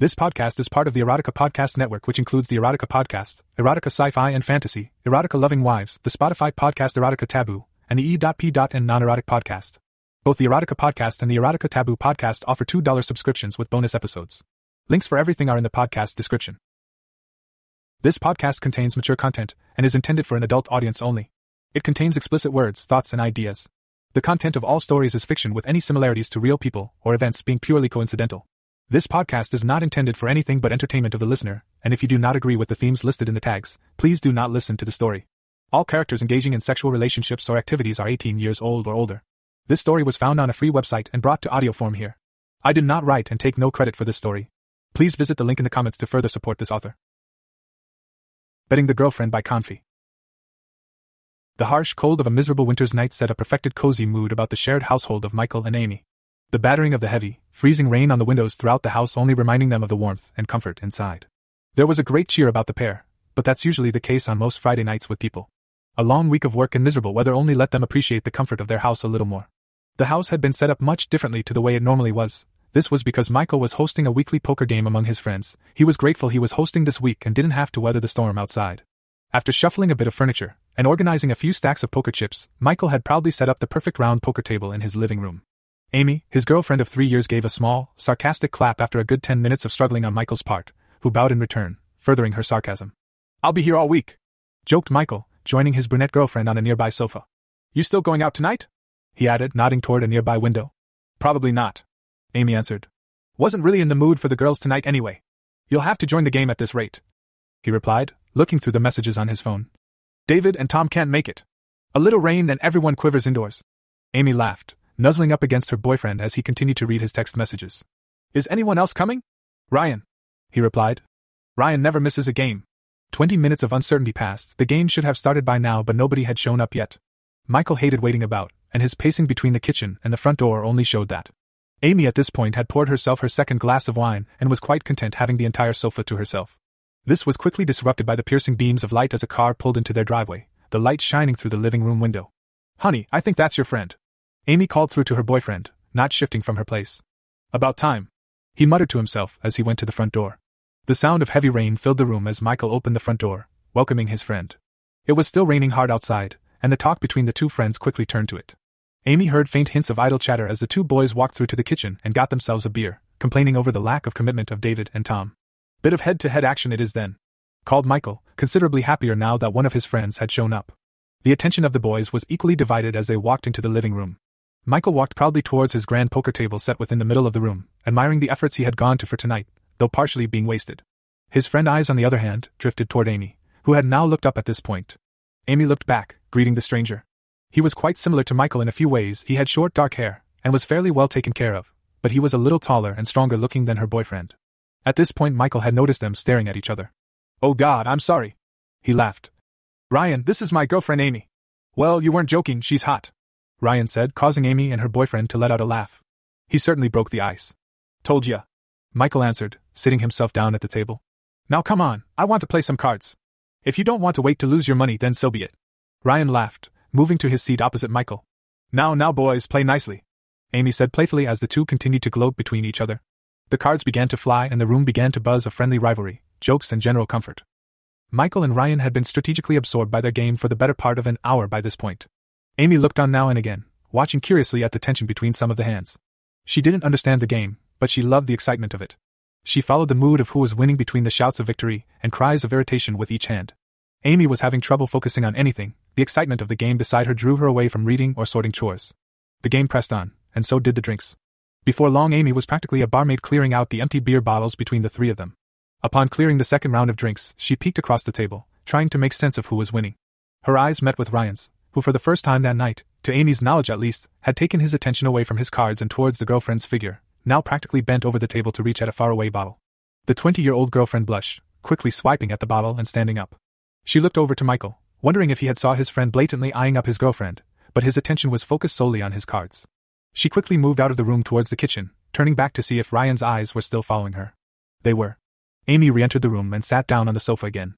This podcast is part of the Erotica Podcast Network, which includes the Erotica Podcast, Erotica Sci Fi and Fantasy, Erotica Loving Wives, the Spotify podcast Erotica Taboo, and the E.P. and Non Erotic Podcast. Both the Erotica Podcast and the Erotica Taboo Podcast offer $2 subscriptions with bonus episodes. Links for everything are in the podcast description. This podcast contains mature content and is intended for an adult audience only. It contains explicit words, thoughts, and ideas. The content of all stories is fiction with any similarities to real people or events being purely coincidental. This podcast is not intended for anything but entertainment of the listener, and if you do not agree with the themes listed in the tags, please do not listen to the story. All characters engaging in sexual relationships or activities are 18 years old or older. This story was found on a free website and brought to audio form here. I did not write and take no credit for this story. Please visit the link in the comments to further support this author. Betting the Girlfriend by Confi. The harsh cold of a miserable winter's night set a perfected cozy mood about the shared household of Michael and Amy the battering of the heavy, freezing rain on the windows throughout the house only reminding them of the warmth and comfort inside. There was a great cheer about the pair, but that's usually the case on most Friday nights with people. A long week of work and miserable weather only let them appreciate the comfort of their house a little more. The house had been set up much differently to the way it normally was. This was because Michael was hosting a weekly poker game among his friends. He was grateful he was hosting this week and didn't have to weather the storm outside. After shuffling a bit of furniture and organizing a few stacks of poker chips, Michael had proudly set up the perfect round poker table in his living room. Amy, his girlfriend of three years, gave a small, sarcastic clap after a good ten minutes of struggling on Michael's part, who bowed in return, furthering her sarcasm. I'll be here all week, joked Michael, joining his brunette girlfriend on a nearby sofa. You still going out tonight? he added, nodding toward a nearby window. Probably not, Amy answered. Wasn't really in the mood for the girls tonight anyway. You'll have to join the game at this rate, he replied, looking through the messages on his phone. David and Tom can't make it. A little rain and everyone quivers indoors. Amy laughed, nuzzling up against her boyfriend as he continued to read his text messages. Is anyone else coming? Ryan, he replied. Ryan never misses a game. Twenty minutes of uncertainty passed. The game should have started by now, but nobody had shown up yet. Michael hated waiting about, and his pacing between the kitchen and the front door only showed that. Amy at this point had poured herself her second glass of wine and was quite content having the entire sofa to herself. This was quickly disrupted by the piercing beams of light as a car pulled into their driveway, the light shining through the living room window. Honey, I think that's your friend, Amy called through to her boyfriend, not shifting from her place. About time. He muttered to himself as he went to the front door. The sound of heavy rain filled the room as Michael opened the front door, welcoming his friend. It was still raining hard outside, and the talk between the two friends quickly turned to it. Amy heard faint hints of idle chatter as the two boys walked through to the kitchen and got themselves a beer, complaining over the lack of commitment of David and Tom. Bit of head to head action it is then. Called Michael, considerably happier now that one of his friends had shown up. The attention of the boys was equally divided as they walked into the living room. Michael walked proudly towards his grand poker table set within the middle of the room, admiring the efforts he had gone to for tonight, though partially being wasted. His friend eyes, on the other hand, drifted toward Amy, who had now looked up at this point. Amy looked back, greeting the stranger. He was quite similar to Michael in a few ways. He had short dark hair, and was fairly well taken care of, but he was a little taller and stronger looking than her boyfriend. At this point, Michael had noticed them staring at each other. Oh God, I'm sorry. He laughed. Ryan, this is my girlfriend Amy. Well, you weren't joking, she's hot. Ryan said, causing Amy and her boyfriend to let out a laugh. He certainly broke the ice. Told ya. Michael answered, sitting himself down at the table. Now come on, I want to play some cards. If you don't want to wait to lose your money, then so be it. Ryan laughed, moving to his seat opposite Michael. Now, now, boys, play nicely. Amy said playfully as the two continued to gloat between each other. The cards began to fly and the room began to buzz of friendly rivalry, jokes, and general comfort. Michael and Ryan had been strategically absorbed by their game for the better part of an hour by this point. Amy looked on now and again, watching curiously at the tension between some of the hands. She didn't understand the game, but she loved the excitement of it. She followed the mood of who was winning between the shouts of victory and cries of irritation with each hand. Amy was having trouble focusing on anything, the excitement of the game beside her drew her away from reading or sorting chores. The game pressed on, and so did the drinks. Before long, Amy was practically a barmaid clearing out the empty beer bottles between the three of them. Upon clearing the second round of drinks, she peeked across the table, trying to make sense of who was winning. Her eyes met with Ryan's, who for the first time that night, to Amy's knowledge at least, had taken his attention away from his cards and towards the girlfriend's figure, now practically bent over the table to reach at a faraway bottle. The 20 year old girlfriend blushed, quickly swiping at the bottle and standing up. She looked over to Michael, wondering if he had saw his friend blatantly eyeing up his girlfriend, but his attention was focused solely on his cards. She quickly moved out of the room towards the kitchen, turning back to see if Ryan's eyes were still following her. They were. Amy re entered the room and sat down on the sofa again.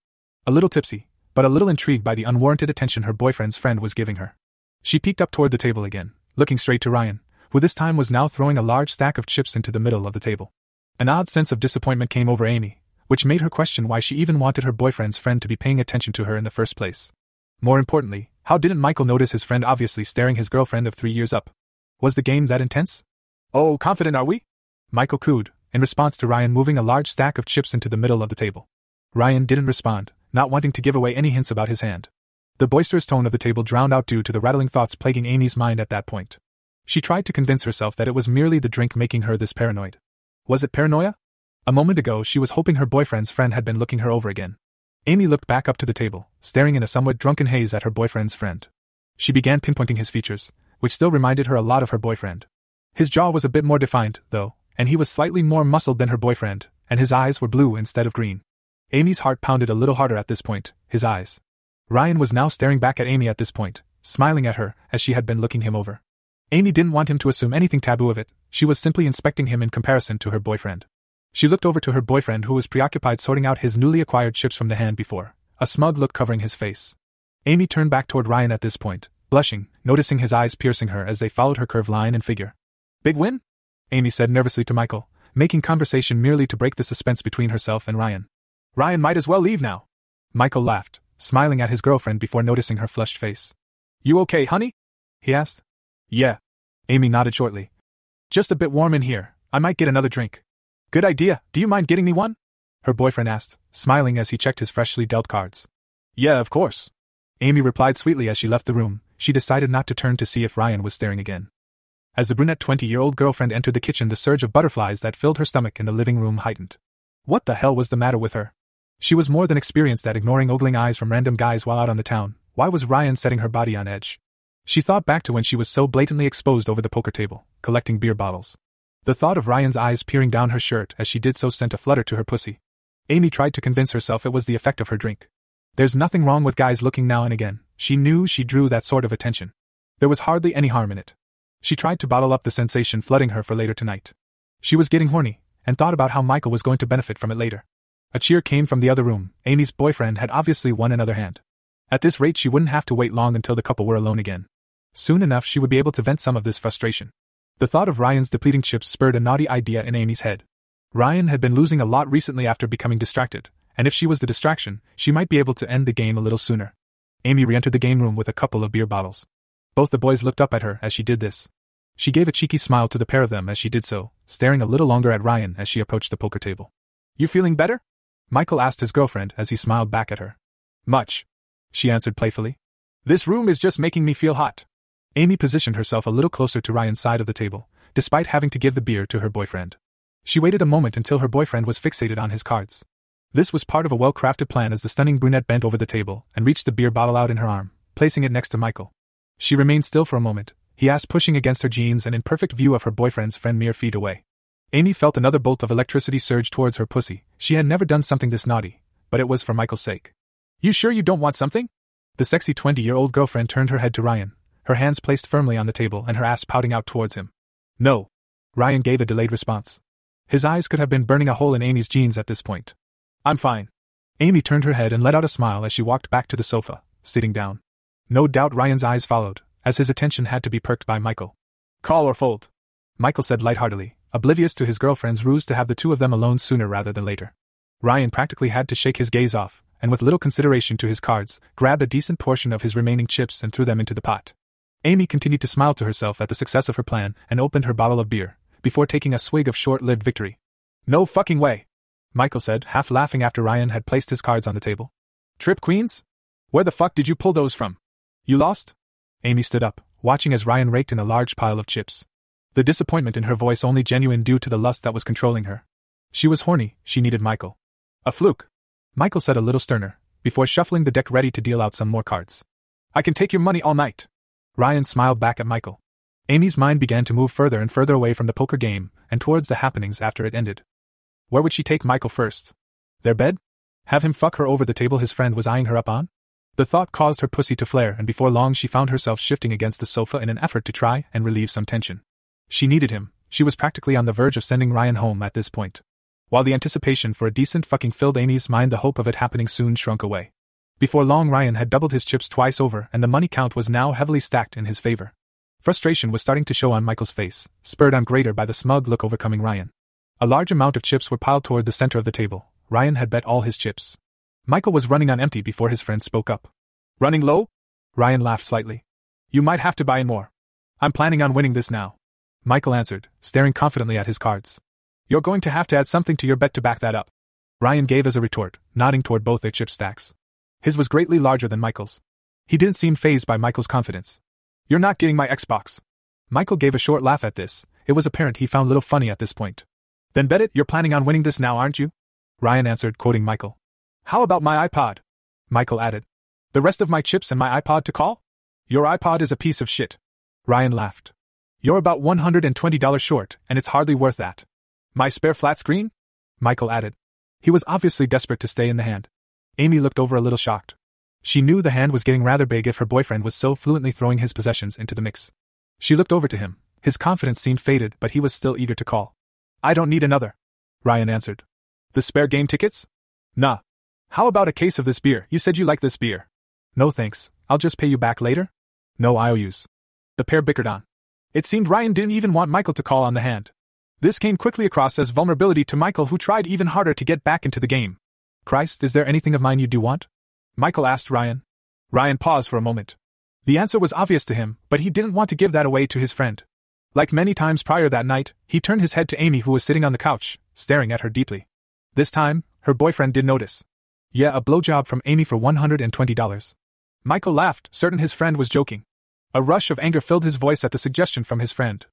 A little tipsy, but a little intrigued by the unwarranted attention her boyfriend's friend was giving her. She peeked up toward the table again, looking straight to Ryan, who this time was now throwing a large stack of chips into the middle of the table. An odd sense of disappointment came over Amy, which made her question why she even wanted her boyfriend's friend to be paying attention to her in the first place. More importantly, how didn't Michael notice his friend obviously staring his girlfriend of three years up? Was the game that intense? Oh, confident are we? Michael cooed, in response to Ryan moving a large stack of chips into the middle of the table. Ryan didn't respond, not wanting to give away any hints about his hand. The boisterous tone of the table drowned out due to the rattling thoughts plaguing Amy's mind at that point. She tried to convince herself that it was merely the drink making her this paranoid. Was it paranoia? A moment ago, she was hoping her boyfriend's friend had been looking her over again. Amy looked back up to the table, staring in a somewhat drunken haze at her boyfriend's friend. She began pinpointing his features, which still reminded her a lot of her boyfriend. His jaw was a bit more defined, though, and he was slightly more muscled than her boyfriend, and his eyes were blue instead of green. Amy's heart pounded a little harder at this point, his eyes. Ryan was now staring back at Amy at this point, smiling at her as she had been looking him over. Amy didn't want him to assume anything taboo of it, she was simply inspecting him in comparison to her boyfriend. She looked over to her boyfriend who was preoccupied sorting out his newly acquired chips from the hand before, a smug look covering his face. Amy turned back toward Ryan at this point, blushing, noticing his eyes piercing her as they followed her curved line and figure. Big win? Amy said nervously to Michael, making conversation merely to break the suspense between herself and Ryan. Ryan might as well leave now. Michael laughed, smiling at his girlfriend before noticing her flushed face. You okay, honey? he asked. Yeah. Amy nodded shortly. Just a bit warm in here, I might get another drink. Good idea, do you mind getting me one? Her boyfriend asked, smiling as he checked his freshly dealt cards. Yeah, of course. Amy replied sweetly as she left the room, she decided not to turn to see if Ryan was staring again. As the brunette 20 year old girlfriend entered the kitchen, the surge of butterflies that filled her stomach in the living room heightened. What the hell was the matter with her? She was more than experienced at ignoring ogling eyes from random guys while out on the town. Why was Ryan setting her body on edge? She thought back to when she was so blatantly exposed over the poker table, collecting beer bottles. The thought of Ryan's eyes peering down her shirt as she did so sent a flutter to her pussy. Amy tried to convince herself it was the effect of her drink. There's nothing wrong with guys looking now and again, she knew she drew that sort of attention. There was hardly any harm in it. She tried to bottle up the sensation flooding her for later tonight. She was getting horny, and thought about how Michael was going to benefit from it later. A cheer came from the other room, Amy's boyfriend had obviously won another hand. At this rate, she wouldn't have to wait long until the couple were alone again. Soon enough, she would be able to vent some of this frustration. The thought of Ryan's depleting chips spurred a naughty idea in Amy's head. Ryan had been losing a lot recently after becoming distracted, and if she was the distraction, she might be able to end the game a little sooner. Amy re entered the game room with a couple of beer bottles. Both the boys looked up at her as she did this. She gave a cheeky smile to the pair of them as she did so, staring a little longer at Ryan as she approached the poker table. You feeling better? Michael asked his girlfriend as he smiled back at her. Much. She answered playfully. This room is just making me feel hot. Amy positioned herself a little closer to Ryan's side of the table, despite having to give the beer to her boyfriend. She waited a moment until her boyfriend was fixated on his cards. This was part of a well crafted plan as the stunning brunette bent over the table and reached the beer bottle out in her arm, placing it next to Michael. She remained still for a moment, he asked, pushing against her jeans and in perfect view of her boyfriend's friend mere feet away. Amy felt another bolt of electricity surge towards her pussy. She had never done something this naughty, but it was for Michael's sake. You sure you don't want something? The sexy 20 year old girlfriend turned her head to Ryan, her hands placed firmly on the table and her ass pouting out towards him. No. Ryan gave a delayed response. His eyes could have been burning a hole in Amy's jeans at this point. I'm fine. Amy turned her head and let out a smile as she walked back to the sofa, sitting down. No doubt Ryan's eyes followed, as his attention had to be perked by Michael. Call or fold? Michael said lightheartedly, oblivious to his girlfriend's ruse to have the two of them alone sooner rather than later. Ryan practically had to shake his gaze off, and with little consideration to his cards, grabbed a decent portion of his remaining chips and threw them into the pot. Amy continued to smile to herself at the success of her plan and opened her bottle of beer, before taking a swig of short lived victory. No fucking way! Michael said, half laughing after Ryan had placed his cards on the table. Trip Queens? Where the fuck did you pull those from? You lost? Amy stood up, watching as Ryan raked in a large pile of chips. The disappointment in her voice only genuine due to the lust that was controlling her. She was horny, she needed Michael. A fluke. Michael said a little sterner, before shuffling the deck ready to deal out some more cards. I can take your money all night. Ryan smiled back at Michael. Amy's mind began to move further and further away from the poker game and towards the happenings after it ended. Where would she take Michael first? Their bed? Have him fuck her over the table his friend was eyeing her up on? The thought caused her pussy to flare, and before long she found herself shifting against the sofa in an effort to try and relieve some tension. She needed him, she was practically on the verge of sending Ryan home at this point. While the anticipation for a decent fucking filled Amy's mind, the hope of it happening soon shrunk away. Before long, Ryan had doubled his chips twice over, and the money count was now heavily stacked in his favor. Frustration was starting to show on Michael's face, spurred on greater by the smug look overcoming Ryan. A large amount of chips were piled toward the center of the table. Ryan had bet all his chips. Michael was running on empty before his friend spoke up. Running low? Ryan laughed slightly. You might have to buy in more. I'm planning on winning this now. Michael answered, staring confidently at his cards. You're going to have to add something to your bet to back that up. Ryan gave as a retort, nodding toward both their chip stacks. His was greatly larger than Michael's. He didn't seem phased by Michael's confidence. You're not getting my Xbox. Michael gave a short laugh at this. It was apparent he found little funny at this point. Then bet it you're planning on winning this now, aren't you? Ryan answered, quoting Michael. How about my iPod? Michael added. The rest of my chips and my iPod to call? Your iPod is a piece of shit. Ryan laughed. You're about $120 short, and it's hardly worth that. My spare flat screen? Michael added. He was obviously desperate to stay in the hand. Amy looked over a little shocked. She knew the hand was getting rather big if her boyfriend was so fluently throwing his possessions into the mix. She looked over to him. His confidence seemed faded, but he was still eager to call. I don't need another. Ryan answered. The spare game tickets? Nah. How about a case of this beer? You said you like this beer. No thanks, I'll just pay you back later? No IOUs. The pair bickered on. It seemed Ryan didn't even want Michael to call on the hand. This came quickly across as vulnerability to Michael, who tried even harder to get back into the game. Christ, is there anything of mine you do want? Michael asked Ryan. Ryan paused for a moment. The answer was obvious to him, but he didn't want to give that away to his friend. Like many times prior that night, he turned his head to Amy, who was sitting on the couch, staring at her deeply. This time, her boyfriend did notice. Yeah, a blowjob from Amy for $120. Michael laughed, certain his friend was joking. A rush of anger filled his voice at the suggestion from his friend.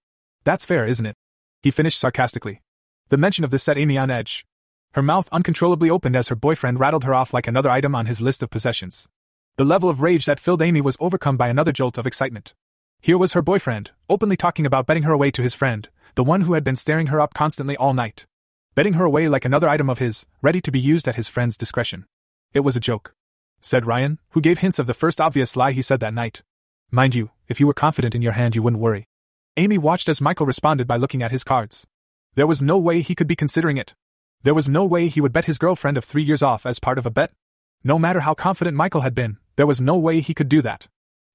That's fair, isn't it? He finished sarcastically. The mention of this set Amy on edge. Her mouth uncontrollably opened as her boyfriend rattled her off like another item on his list of possessions. The level of rage that filled Amy was overcome by another jolt of excitement. Here was her boyfriend, openly talking about betting her away to his friend, the one who had been staring her up constantly all night. Betting her away like another item of his, ready to be used at his friend's discretion. It was a joke. Said Ryan, who gave hints of the first obvious lie he said that night. Mind you, if you were confident in your hand, you wouldn't worry. Amy watched as Michael responded by looking at his cards. There was no way he could be considering it. There was no way he would bet his girlfriend of three years off as part of a bet. No matter how confident Michael had been, there was no way he could do that.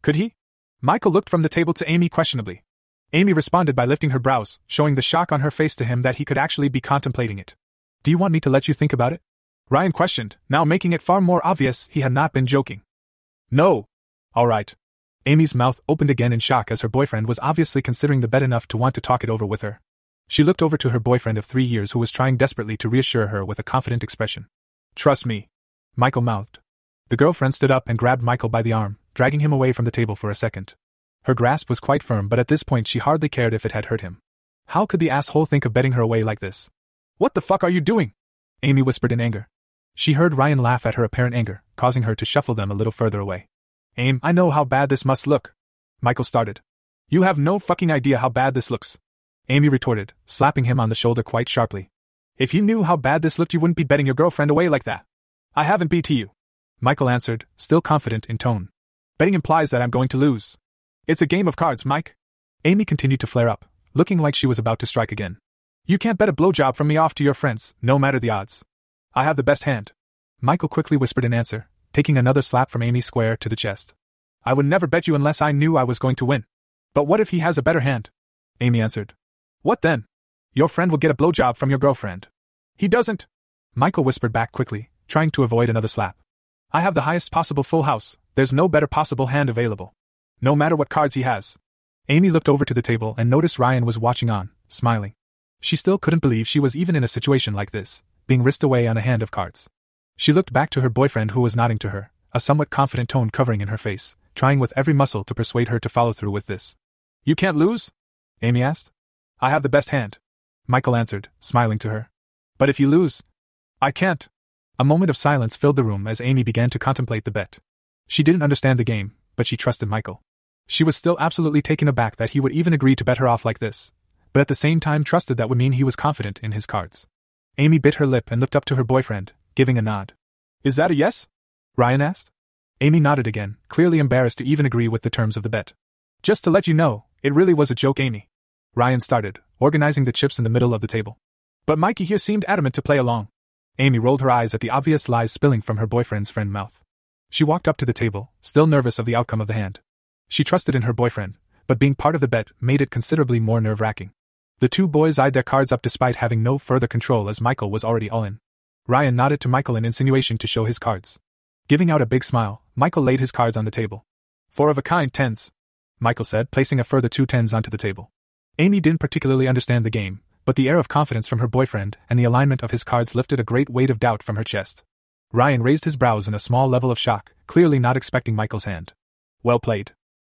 Could he? Michael looked from the table to Amy questionably. Amy responded by lifting her brows, showing the shock on her face to him that he could actually be contemplating it. Do you want me to let you think about it? Ryan questioned, now making it far more obvious he had not been joking. No. All right. Amy's mouth opened again in shock as her boyfriend was obviously considering the bet enough to want to talk it over with her. She looked over to her boyfriend of three years who was trying desperately to reassure her with a confident expression. Trust me. Michael mouthed. The girlfriend stood up and grabbed Michael by the arm, dragging him away from the table for a second. Her grasp was quite firm, but at this point she hardly cared if it had hurt him. How could the asshole think of betting her away like this? What the fuck are you doing? Amy whispered in anger. She heard Ryan laugh at her apparent anger, causing her to shuffle them a little further away. Aim, I know how bad this must look. Michael started. You have no fucking idea how bad this looks. Amy retorted, slapping him on the shoulder quite sharply. If you knew how bad this looked, you wouldn't be betting your girlfriend away like that. I haven't beat you. Michael answered, still confident in tone. Betting implies that I'm going to lose. It's a game of cards, Mike. Amy continued to flare up, looking like she was about to strike again. You can't bet a blowjob from me off to your friends, no matter the odds. I have the best hand. Michael quickly whispered in answer, taking another slap from Amy square to the chest. I would never bet you unless I knew I was going to win. But what if he has a better hand? Amy answered. What then? Your friend will get a blowjob from your girlfriend. He doesn't. Michael whispered back quickly, trying to avoid another slap. I have the highest possible full house, there's no better possible hand available. No matter what cards he has. Amy looked over to the table and noticed Ryan was watching on, smiling. She still couldn't believe she was even in a situation like this, being risked away on a hand of cards. She looked back to her boyfriend who was nodding to her, a somewhat confident tone covering in her face, trying with every muscle to persuade her to follow through with this. You can't lose? Amy asked. I have the best hand. Michael answered, smiling to her. But if you lose, I can't. A moment of silence filled the room as Amy began to contemplate the bet. She didn't understand the game, but she trusted Michael. She was still absolutely taken aback that he would even agree to bet her off like this, but at the same time trusted that would mean he was confident in his cards. Amy bit her lip and looked up to her boyfriend, giving a nod. Is that a yes? Ryan asked. Amy nodded again, clearly embarrassed to even agree with the terms of the bet. Just to let you know, it really was a joke, Amy. Ryan started, organizing the chips in the middle of the table. But Mikey here seemed adamant to play along. Amy rolled her eyes at the obvious lies spilling from her boyfriend's friend mouth. She walked up to the table, still nervous of the outcome of the hand. She trusted in her boyfriend, but being part of the bet made it considerably more nerve wracking. The two boys eyed their cards up despite having no further control as Michael was already all in. Ryan nodded to Michael in insinuation to show his cards. Giving out a big smile, Michael laid his cards on the table. Four of a kind tens, Michael said, placing a further two tens onto the table. Amy didn't particularly understand the game, but the air of confidence from her boyfriend and the alignment of his cards lifted a great weight of doubt from her chest. Ryan raised his brows in a small level of shock, clearly not expecting Michael's hand. Well played.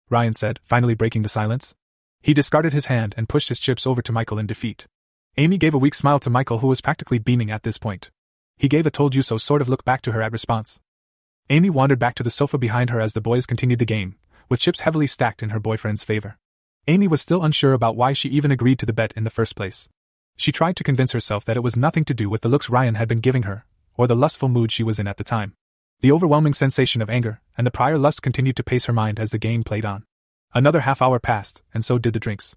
Ryan said, finally breaking the silence. He discarded his hand and pushed his chips over to Michael in defeat. Amy gave a weak smile to Michael, who was practically beaming at this point. He gave a told you so sort of look back to her at response. Amy wandered back to the sofa behind her as the boys continued the game, with chips heavily stacked in her boyfriend's favor. Amy was still unsure about why she even agreed to the bet in the first place. She tried to convince herself that it was nothing to do with the looks Ryan had been giving her, or the lustful mood she was in at the time. The overwhelming sensation of anger and the prior lust continued to pace her mind as the game played on. Another half hour passed, and so did the drinks.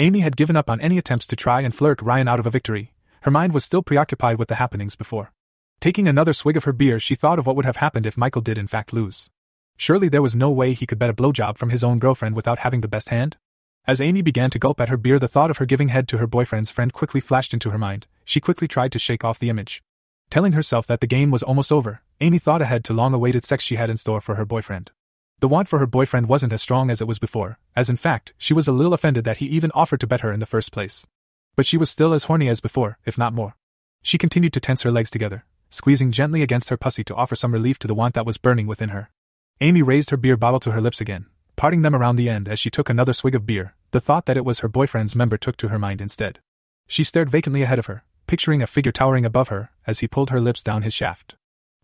Amy had given up on any attempts to try and flirt Ryan out of a victory. Her mind was still preoccupied with the happenings before. Taking another swig of her beer, she thought of what would have happened if Michael did in fact lose. Surely there was no way he could bet a blowjob from his own girlfriend without having the best hand? As Amy began to gulp at her beer, the thought of her giving head to her boyfriend's friend quickly flashed into her mind. She quickly tried to shake off the image. Telling herself that the game was almost over, Amy thought ahead to long awaited sex she had in store for her boyfriend. The want for her boyfriend wasn't as strong as it was before, as in fact, she was a little offended that he even offered to bet her in the first place. But she was still as horny as before, if not more. She continued to tense her legs together, squeezing gently against her pussy to offer some relief to the want that was burning within her. Amy raised her beer bottle to her lips again, parting them around the end as she took another swig of beer, the thought that it was her boyfriend's member took to her mind instead. She stared vacantly ahead of her, picturing a figure towering above her as he pulled her lips down his shaft.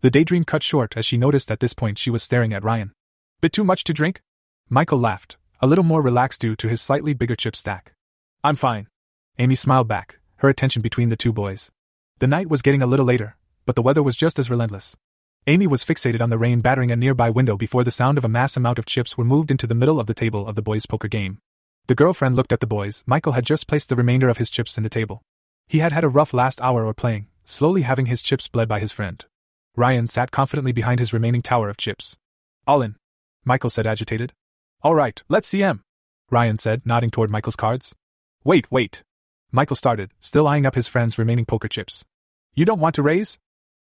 The daydream cut short as she noticed at this point she was staring at Ryan. Bit too much to drink? Michael laughed, a little more relaxed due to his slightly bigger chip stack. I'm fine. Amy smiled back, her attention between the two boys. The night was getting a little later, but the weather was just as relentless. Amy was fixated on the rain battering a nearby window before the sound of a mass amount of chips were moved into the middle of the table of the boys' poker game. The girlfriend looked at the boys. Michael had just placed the remainder of his chips in the table. He had had a rough last hour or playing, slowly having his chips bled by his friend. Ryan sat confidently behind his remaining tower of chips. All in. Michael said agitated. All right, let's see em. Ryan said, nodding toward Michael's cards. Wait, wait. Michael started, still eyeing up his friend's remaining poker chips. You don't want to raise?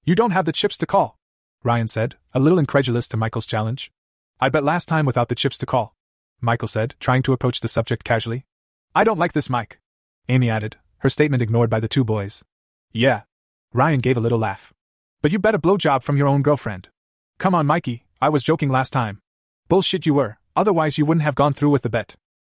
You don't have the chips to call. Ryan said, a little incredulous to Michael's challenge. I bet last time without the chips to call. Michael said, trying to approach the subject casually. I don't like this, Mike. Amy added, her statement ignored by the two boys. Yeah. Ryan gave a little laugh. But you bet a blowjob from your own girlfriend. Come on, Mikey, I was joking last time. Bullshit you were, otherwise you wouldn't have gone through with the bet.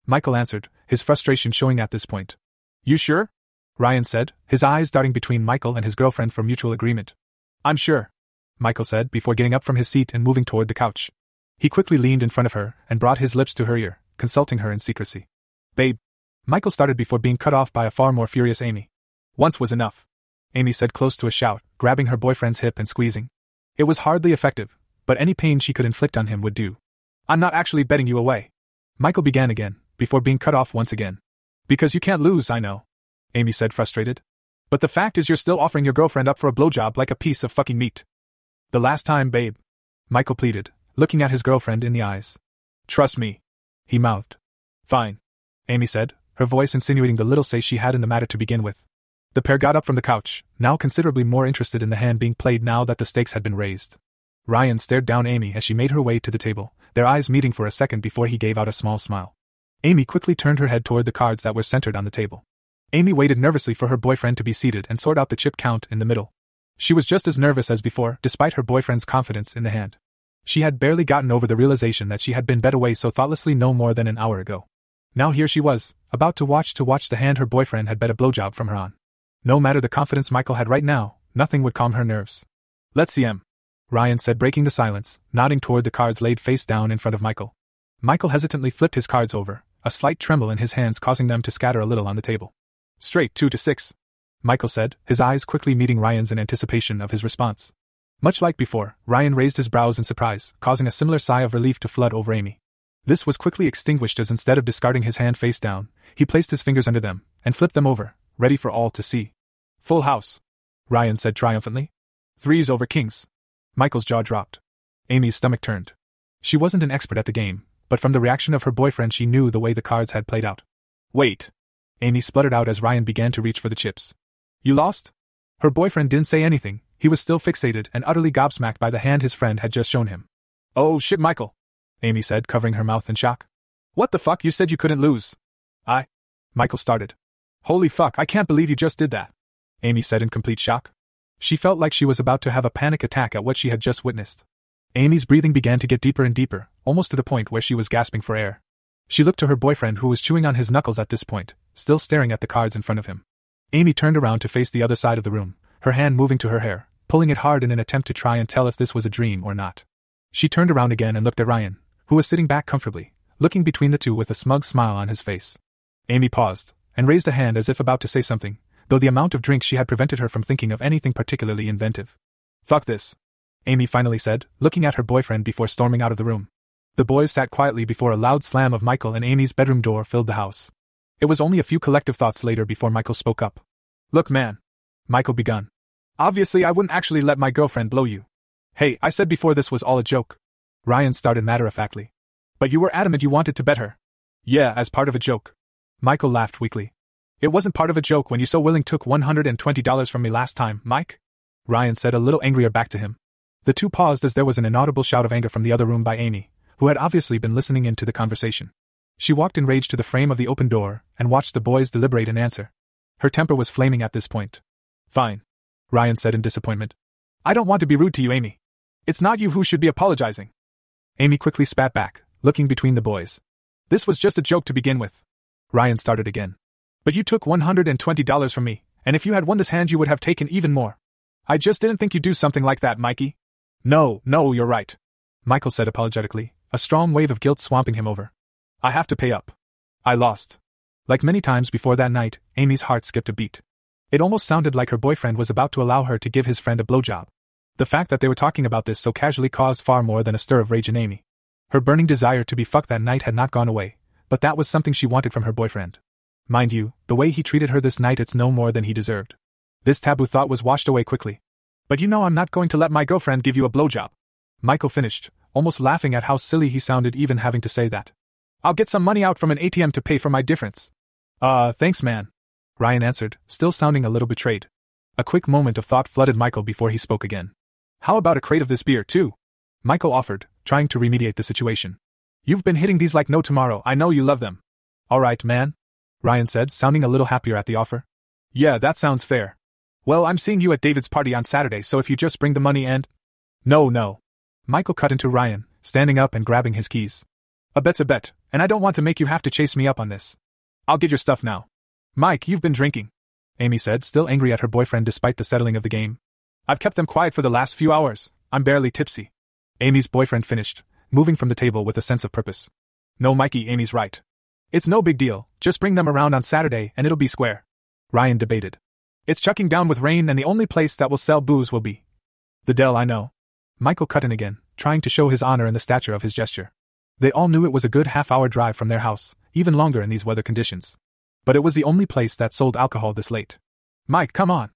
Michael answered, his frustration showing at this point. You sure? Ryan said, his eyes darting between Michael and his girlfriend for mutual agreement. I'm sure. Michael said before getting up from his seat and moving toward the couch. He quickly leaned in front of her and brought his lips to her ear, consulting her in secrecy. Babe. Michael started before being cut off by a far more furious Amy. Once was enough. Amy said close to a shout, grabbing her boyfriend's hip and squeezing. It was hardly effective, but any pain she could inflict on him would do. I'm not actually betting you away. Michael began again, before being cut off once again. Because you can't lose, I know. Amy said, frustrated. But the fact is, you're still offering your girlfriend up for a blowjob like a piece of fucking meat. The last time, babe. Michael pleaded, looking at his girlfriend in the eyes. Trust me. He mouthed. Fine. Amy said, her voice insinuating the little say she had in the matter to begin with. The pair got up from the couch, now considerably more interested in the hand being played now that the stakes had been raised. Ryan stared down Amy as she made her way to the table, their eyes meeting for a second before he gave out a small smile. Amy quickly turned her head toward the cards that were centered on the table. Amy waited nervously for her boyfriend to be seated and sort out the chip count in the middle. She was just as nervous as before, despite her boyfriend's confidence in the hand. She had barely gotten over the realization that she had been bet away so thoughtlessly no more than an hour ago. Now here she was, about to watch to watch the hand her boyfriend had bet a blowjob from her on. No matter the confidence Michael had right now, nothing would calm her nerves. Let's see him. Ryan said, breaking the silence, nodding toward the cards laid face down in front of Michael. Michael hesitantly flipped his cards over, a slight tremble in his hands causing them to scatter a little on the table. Straight two to six. Michael said, his eyes quickly meeting Ryan's in anticipation of his response. Much like before, Ryan raised his brows in surprise, causing a similar sigh of relief to flood over Amy. This was quickly extinguished as instead of discarding his hand face down, he placed his fingers under them and flipped them over, ready for all to see. Full house. Ryan said triumphantly. Threes over kings. Michael's jaw dropped. Amy's stomach turned. She wasn't an expert at the game, but from the reaction of her boyfriend, she knew the way the cards had played out. Wait. Amy spluttered out as Ryan began to reach for the chips. You lost? Her boyfriend didn't say anything, he was still fixated and utterly gobsmacked by the hand his friend had just shown him. Oh shit, Michael, Amy said, covering her mouth in shock. What the fuck, you said you couldn't lose? I. Michael started. Holy fuck, I can't believe you just did that, Amy said in complete shock. She felt like she was about to have a panic attack at what she had just witnessed. Amy's breathing began to get deeper and deeper, almost to the point where she was gasping for air. She looked to her boyfriend, who was chewing on his knuckles at this point, still staring at the cards in front of him. Amy turned around to face the other side of the room, her hand moving to her hair, pulling it hard in an attempt to try and tell if this was a dream or not. She turned around again and looked at Ryan, who was sitting back comfortably, looking between the two with a smug smile on his face. Amy paused, and raised a hand as if about to say something, though the amount of drink she had prevented her from thinking of anything particularly inventive. Fuck this. Amy finally said, looking at her boyfriend before storming out of the room. The boys sat quietly before a loud slam of Michael and Amy's bedroom door filled the house. It was only a few collective thoughts later before Michael spoke up. Look, man. Michael begun. Obviously, I wouldn't actually let my girlfriend blow you. Hey, I said before this was all a joke. Ryan started matter of factly. But you were adamant you wanted to bet her. Yeah, as part of a joke. Michael laughed weakly. It wasn't part of a joke when you so willing took $120 from me last time, Mike? Ryan said a little angrier back to him. The two paused as there was an inaudible shout of anger from the other room by Amy, who had obviously been listening in to the conversation. She walked enraged to the frame of the open door and watched the boys deliberate an answer. Her temper was flaming at this point. Fine. Ryan said in disappointment. I don't want to be rude to you, Amy. It's not you who should be apologizing. Amy quickly spat back, looking between the boys. This was just a joke to begin with. Ryan started again. But you took $120 from me, and if you had won this hand, you would have taken even more. I just didn't think you'd do something like that, Mikey. No, no, you're right. Michael said apologetically, a strong wave of guilt swamping him over. I have to pay up. I lost. Like many times before that night, Amy's heart skipped a beat. It almost sounded like her boyfriend was about to allow her to give his friend a blowjob. The fact that they were talking about this so casually caused far more than a stir of rage in Amy. Her burning desire to be fucked that night had not gone away, but that was something she wanted from her boyfriend. Mind you, the way he treated her this night it's no more than he deserved. This taboo thought was washed away quickly. But you know I'm not going to let my girlfriend give you a blowjob. Michael finished, almost laughing at how silly he sounded even having to say that. I'll get some money out from an ATM to pay for my difference. Uh, thanks, man. Ryan answered, still sounding a little betrayed. A quick moment of thought flooded Michael before he spoke again. How about a crate of this beer, too? Michael offered, trying to remediate the situation. You've been hitting these like no tomorrow, I know you love them. Alright, man. Ryan said, sounding a little happier at the offer. Yeah, that sounds fair. Well, I'm seeing you at David's party on Saturday, so if you just bring the money and. No, no. Michael cut into Ryan, standing up and grabbing his keys. A bet's a bet, and I don't want to make you have to chase me up on this. I'll get your stuff now. Mike, you've been drinking. Amy said, still angry at her boyfriend despite the settling of the game. I've kept them quiet for the last few hours. I'm barely tipsy. Amy's boyfriend finished, moving from the table with a sense of purpose. No, Mikey, Amy's right. It's no big deal, just bring them around on Saturday and it'll be square. Ryan debated. It's chucking down with rain and the only place that will sell booze will be. The Dell, I know. Michael cut in again, trying to show his honor and the stature of his gesture. They all knew it was a good half hour drive from their house, even longer in these weather conditions. But it was the only place that sold alcohol this late. Mike, come on.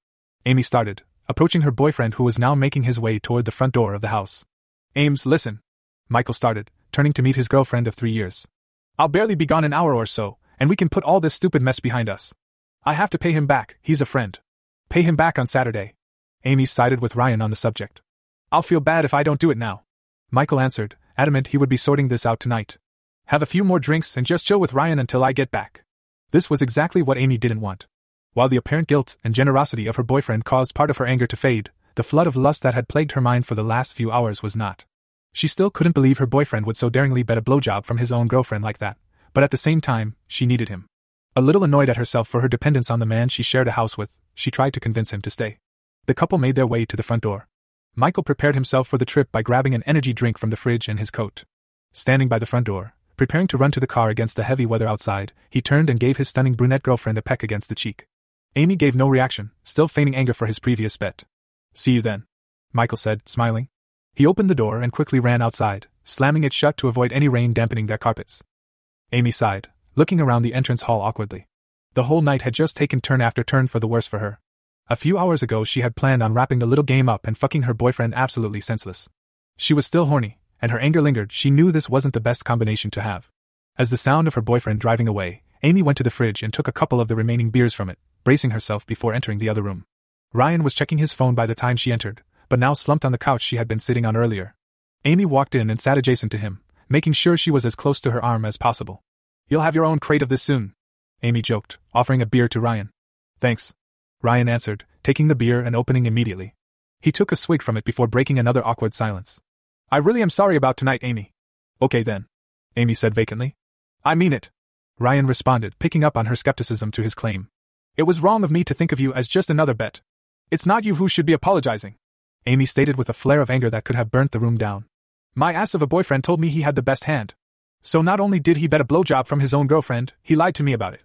Amy started, approaching her boyfriend who was now making his way toward the front door of the house. Ames, listen. Michael started, turning to meet his girlfriend of three years. I'll barely be gone an hour or so, and we can put all this stupid mess behind us. I have to pay him back, he's a friend. Pay him back on Saturday. Amy sided with Ryan on the subject. I'll feel bad if I don't do it now. Michael answered, adamant he would be sorting this out tonight. Have a few more drinks and just chill with Ryan until I get back. This was exactly what Amy didn't want. While the apparent guilt and generosity of her boyfriend caused part of her anger to fade, the flood of lust that had plagued her mind for the last few hours was not. She still couldn't believe her boyfriend would so daringly bet a blowjob from his own girlfriend like that, but at the same time, she needed him. A little annoyed at herself for her dependence on the man she shared a house with, she tried to convince him to stay. The couple made their way to the front door. Michael prepared himself for the trip by grabbing an energy drink from the fridge and his coat. Standing by the front door, Preparing to run to the car against the heavy weather outside, he turned and gave his stunning brunette girlfriend a peck against the cheek. Amy gave no reaction, still feigning anger for his previous bet. See you then. Michael said, smiling. He opened the door and quickly ran outside, slamming it shut to avoid any rain dampening their carpets. Amy sighed, looking around the entrance hall awkwardly. The whole night had just taken turn after turn for the worse for her. A few hours ago, she had planned on wrapping the little game up and fucking her boyfriend absolutely senseless. She was still horny, and her anger lingered, she knew this wasn't the best combination to have. As the sound of her boyfriend driving away, Amy went to the fridge and took a couple of the remaining beers from it, bracing herself before entering the other room. Ryan was checking his phone by the time she entered, but now slumped on the couch she had been sitting on earlier. Amy walked in and sat adjacent to him, making sure she was as close to her arm as possible. You'll have your own crate of this soon, Amy joked, offering a beer to Ryan. Thanks. Ryan answered, taking the beer and opening immediately. He took a swig from it before breaking another awkward silence. I really am sorry about tonight, Amy. Okay then. Amy said vacantly. I mean it. Ryan responded, picking up on her skepticism to his claim. It was wrong of me to think of you as just another bet. It's not you who should be apologizing. Amy stated with a flare of anger that could have burnt the room down. My ass of a boyfriend told me he had the best hand. So not only did he bet a blowjob from his own girlfriend, he lied to me about it.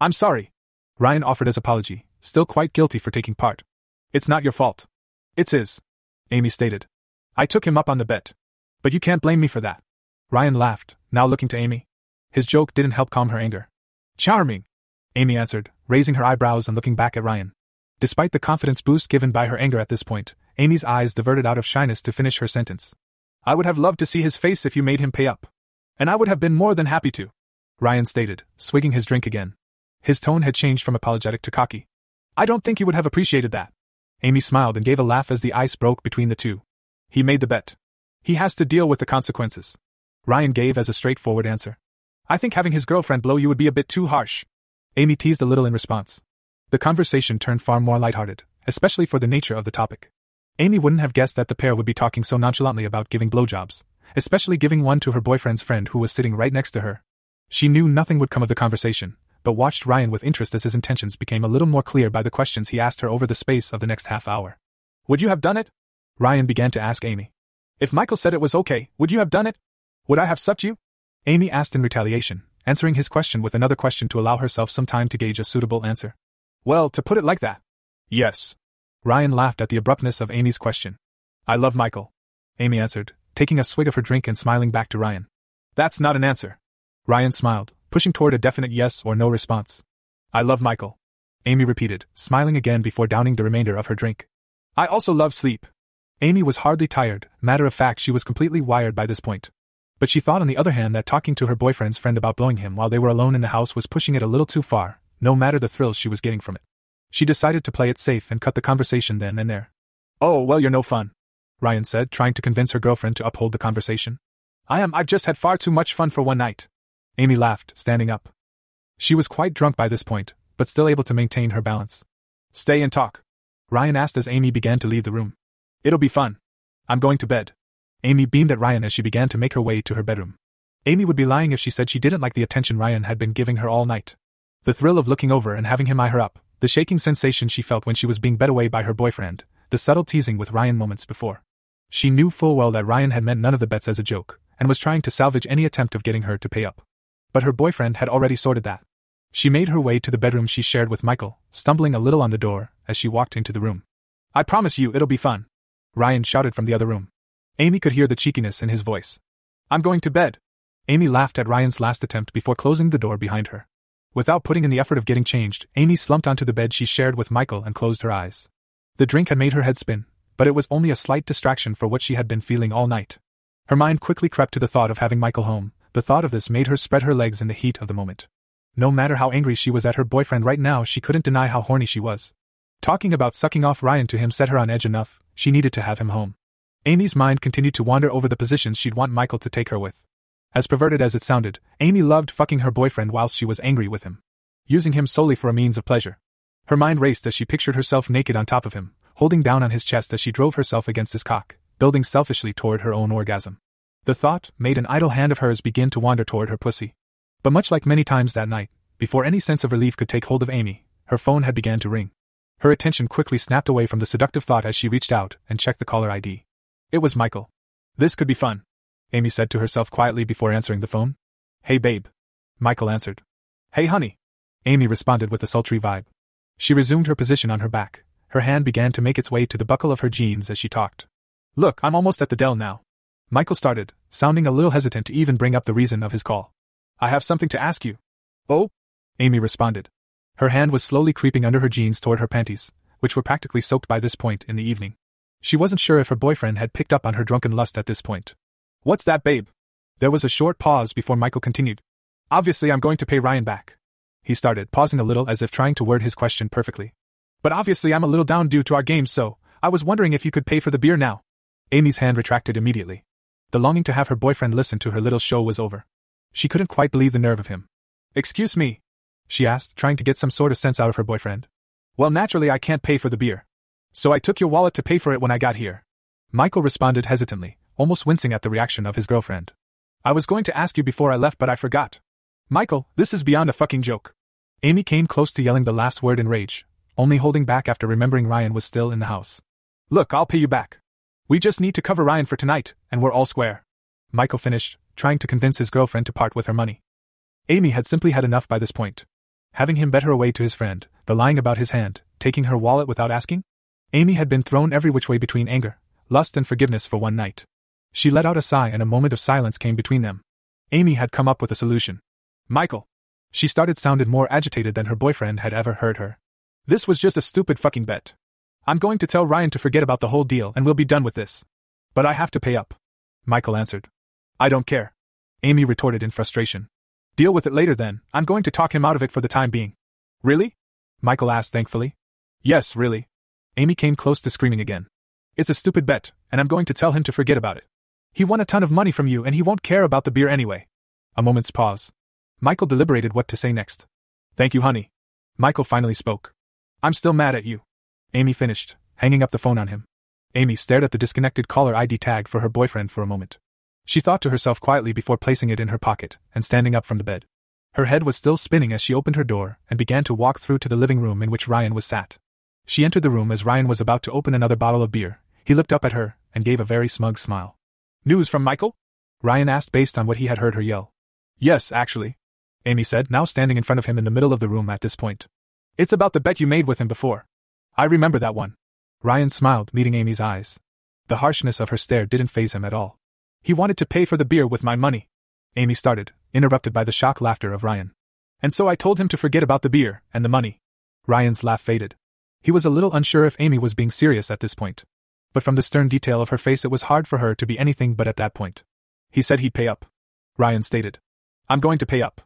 I'm sorry. Ryan offered his apology, still quite guilty for taking part. It's not your fault. It's his. Amy stated. I took him up on the bet. But you can't blame me for that. Ryan laughed, now looking to Amy. His joke didn't help calm her anger. Charming, Amy answered, raising her eyebrows and looking back at Ryan. Despite the confidence boost given by her anger at this point, Amy's eyes diverted out of shyness to finish her sentence. I would have loved to see his face if you made him pay up. And I would have been more than happy to. Ryan stated, swigging his drink again. His tone had changed from apologetic to cocky. I don't think you would have appreciated that. Amy smiled and gave a laugh as the ice broke between the two. He made the bet. He has to deal with the consequences. Ryan gave as a straightforward answer. I think having his girlfriend blow you would be a bit too harsh. Amy teased a little in response. The conversation turned far more lighthearted, especially for the nature of the topic. Amy wouldn't have guessed that the pair would be talking so nonchalantly about giving blowjobs, especially giving one to her boyfriend's friend who was sitting right next to her. She knew nothing would come of the conversation, but watched Ryan with interest as his intentions became a little more clear by the questions he asked her over the space of the next half hour. Would you have done it? Ryan began to ask Amy. If Michael said it was okay, would you have done it? Would I have sucked you? Amy asked in retaliation, answering his question with another question to allow herself some time to gauge a suitable answer. Well, to put it like that. Yes. Ryan laughed at the abruptness of Amy's question. I love Michael. Amy answered, taking a swig of her drink and smiling back to Ryan. That's not an answer. Ryan smiled, pushing toward a definite yes or no response. I love Michael. Amy repeated, smiling again before downing the remainder of her drink. I also love sleep. Amy was hardly tired, matter of fact, she was completely wired by this point. But she thought, on the other hand, that talking to her boyfriend's friend about blowing him while they were alone in the house was pushing it a little too far, no matter the thrills she was getting from it. She decided to play it safe and cut the conversation then and there. Oh, well, you're no fun, Ryan said, trying to convince her girlfriend to uphold the conversation. I am, I've just had far too much fun for one night. Amy laughed, standing up. She was quite drunk by this point, but still able to maintain her balance. Stay and talk. Ryan asked as Amy began to leave the room. It'll be fun. I'm going to bed. Amy beamed at Ryan as she began to make her way to her bedroom. Amy would be lying if she said she didn't like the attention Ryan had been giving her all night. The thrill of looking over and having him eye her up, the shaking sensation she felt when she was being bet away by her boyfriend, the subtle teasing with Ryan moments before. She knew full well that Ryan had meant none of the bets as a joke, and was trying to salvage any attempt of getting her to pay up. But her boyfriend had already sorted that. She made her way to the bedroom she shared with Michael, stumbling a little on the door as she walked into the room. I promise you it'll be fun. Ryan shouted from the other room. Amy could hear the cheekiness in his voice. I'm going to bed. Amy laughed at Ryan's last attempt before closing the door behind her. Without putting in the effort of getting changed, Amy slumped onto the bed she shared with Michael and closed her eyes. The drink had made her head spin, but it was only a slight distraction for what she had been feeling all night. Her mind quickly crept to the thought of having Michael home. The thought of this made her spread her legs in the heat of the moment. No matter how angry she was at her boyfriend right now, she couldn't deny how horny she was. Talking about sucking off Ryan to him set her on edge enough, she needed to have him home. Amy's mind continued to wander over the positions she'd want Michael to take her with. As perverted as it sounded, Amy loved fucking her boyfriend whilst she was angry with him, using him solely for a means of pleasure. Her mind raced as she pictured herself naked on top of him, holding down on his chest as she drove herself against his cock, building selfishly toward her own orgasm. The thought made an idle hand of hers begin to wander toward her pussy. But much like many times that night, before any sense of relief could take hold of Amy, her phone had begun to ring. Her attention quickly snapped away from the seductive thought as she reached out and checked the caller ID. It was Michael. This could be fun, Amy said to herself quietly before answering the phone. Hey, babe. Michael answered. Hey, honey. Amy responded with a sultry vibe. She resumed her position on her back. Her hand began to make its way to the buckle of her jeans as she talked. Look, I'm almost at the Dell now. Michael started, sounding a little hesitant to even bring up the reason of his call. I have something to ask you. Oh? Amy responded. Her hand was slowly creeping under her jeans toward her panties, which were practically soaked by this point in the evening. She wasn't sure if her boyfriend had picked up on her drunken lust at this point. What's that, babe? There was a short pause before Michael continued. Obviously, I'm going to pay Ryan back. He started, pausing a little as if trying to word his question perfectly. But obviously, I'm a little down due to our game, so I was wondering if you could pay for the beer now. Amy's hand retracted immediately. The longing to have her boyfriend listen to her little show was over. She couldn't quite believe the nerve of him. Excuse me? She asked, trying to get some sort of sense out of her boyfriend. Well, naturally, I can't pay for the beer. So I took your wallet to pay for it when I got here. Michael responded hesitantly, almost wincing at the reaction of his girlfriend. I was going to ask you before I left, but I forgot. Michael, this is beyond a fucking joke. Amy came close to yelling the last word in rage, only holding back after remembering Ryan was still in the house. Look, I'll pay you back. We just need to cover Ryan for tonight, and we're all square. Michael finished, trying to convince his girlfriend to part with her money. Amy had simply had enough by this point. Having him bet her away to his friend, the lying about his hand, taking her wallet without asking? Amy had been thrown every which way between anger, lust, and forgiveness for one night. She let out a sigh, and a moment of silence came between them. Amy had come up with a solution. Michael. She started sounded more agitated than her boyfriend had ever heard her. This was just a stupid fucking bet. I'm going to tell Ryan to forget about the whole deal and we'll be done with this. But I have to pay up. Michael answered. I don't care. Amy retorted in frustration. Deal with it later then, I'm going to talk him out of it for the time being. Really? Michael asked thankfully. Yes, really. Amy came close to screaming again. It's a stupid bet, and I'm going to tell him to forget about it. He won a ton of money from you and he won't care about the beer anyway. A moment's pause. Michael deliberated what to say next. Thank you, honey. Michael finally spoke. I'm still mad at you. Amy finished, hanging up the phone on him. Amy stared at the disconnected caller ID tag for her boyfriend for a moment. She thought to herself quietly before placing it in her pocket and standing up from the bed. Her head was still spinning as she opened her door and began to walk through to the living room in which Ryan was sat. She entered the room as Ryan was about to open another bottle of beer. He looked up at her and gave a very smug smile. News from Michael? Ryan asked based on what he had heard her yell. Yes, actually. Amy said, now standing in front of him in the middle of the room at this point. It's about the bet you made with him before. I remember that one. Ryan smiled, meeting Amy's eyes. The harshness of her stare didn't faze him at all. He wanted to pay for the beer with my money. Amy started, interrupted by the shock laughter of Ryan. And so I told him to forget about the beer and the money. Ryan's laugh faded. He was a little unsure if Amy was being serious at this point. But from the stern detail of her face, it was hard for her to be anything but at that point. He said he'd pay up. Ryan stated. I'm going to pay up.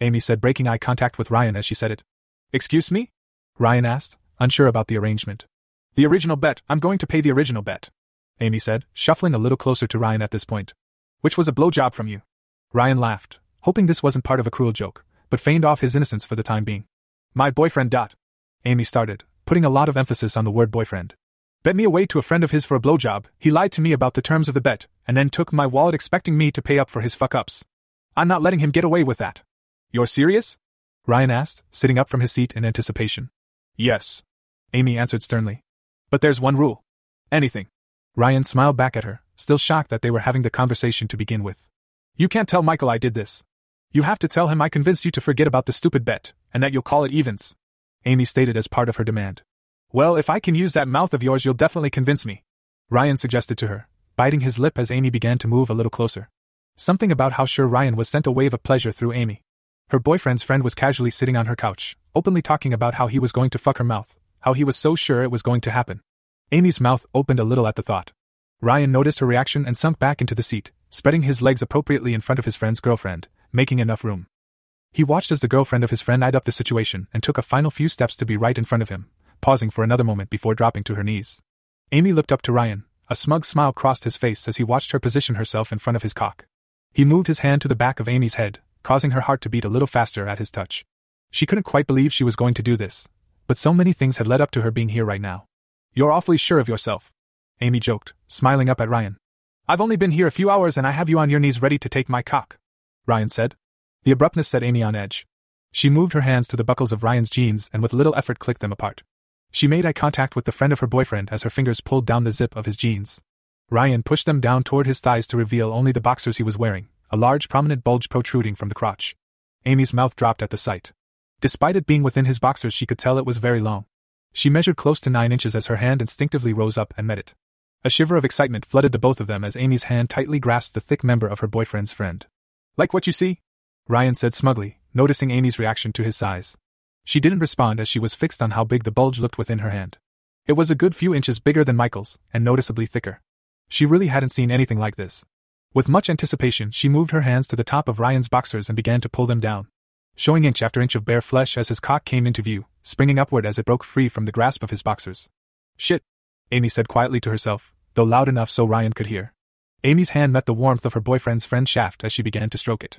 Amy said, breaking eye contact with Ryan as she said it. Excuse me? Ryan asked, unsure about the arrangement. The original bet, I'm going to pay the original bet. Amy said, shuffling a little closer to Ryan at this point. Which was a blowjob from you. Ryan laughed, hoping this wasn't part of a cruel joke, but feigned off his innocence for the time being. My boyfriend. Dot. Amy started, putting a lot of emphasis on the word boyfriend. Bet me away to a friend of his for a blowjob, he lied to me about the terms of the bet, and then took my wallet expecting me to pay up for his fuck ups. I'm not letting him get away with that. You're serious? Ryan asked, sitting up from his seat in anticipation. Yes. Amy answered sternly. But there's one rule. Anything. Ryan smiled back at her, still shocked that they were having the conversation to begin with. You can't tell Michael I did this. You have to tell him I convinced you to forget about the stupid bet, and that you'll call it evens. Amy stated as part of her demand. Well, if I can use that mouth of yours, you'll definitely convince me. Ryan suggested to her, biting his lip as Amy began to move a little closer. Something about how sure Ryan was sent a wave of pleasure through Amy. Her boyfriend's friend was casually sitting on her couch, openly talking about how he was going to fuck her mouth, how he was so sure it was going to happen. Amy's mouth opened a little at the thought. Ryan noticed her reaction and sunk back into the seat, spreading his legs appropriately in front of his friend's girlfriend, making enough room. He watched as the girlfriend of his friend eyed up the situation and took a final few steps to be right in front of him, pausing for another moment before dropping to her knees. Amy looked up to Ryan. A smug smile crossed his face as he watched her position herself in front of his cock. He moved his hand to the back of Amy's head, causing her heart to beat a little faster at his touch. She couldn't quite believe she was going to do this, but so many things had led up to her being here right now. You're awfully sure of yourself. Amy joked, smiling up at Ryan. I've only been here a few hours and I have you on your knees ready to take my cock. Ryan said. The abruptness set Amy on edge. She moved her hands to the buckles of Ryan's jeans and with little effort clicked them apart. She made eye contact with the friend of her boyfriend as her fingers pulled down the zip of his jeans. Ryan pushed them down toward his thighs to reveal only the boxers he was wearing, a large prominent bulge protruding from the crotch. Amy's mouth dropped at the sight. Despite it being within his boxers, she could tell it was very long. She measured close to nine inches as her hand instinctively rose up and met it. A shiver of excitement flooded the both of them as Amy's hand tightly grasped the thick member of her boyfriend's friend. Like what you see? Ryan said smugly, noticing Amy's reaction to his size. She didn't respond as she was fixed on how big the bulge looked within her hand. It was a good few inches bigger than Michael's, and noticeably thicker. She really hadn't seen anything like this. With much anticipation, she moved her hands to the top of Ryan's boxers and began to pull them down. Showing inch after inch of bare flesh as his cock came into view, springing upward as it broke free from the grasp of his boxers. Shit, Amy said quietly to herself, though loud enough so Ryan could hear. Amy's hand met the warmth of her boyfriend's friend's shaft as she began to stroke it.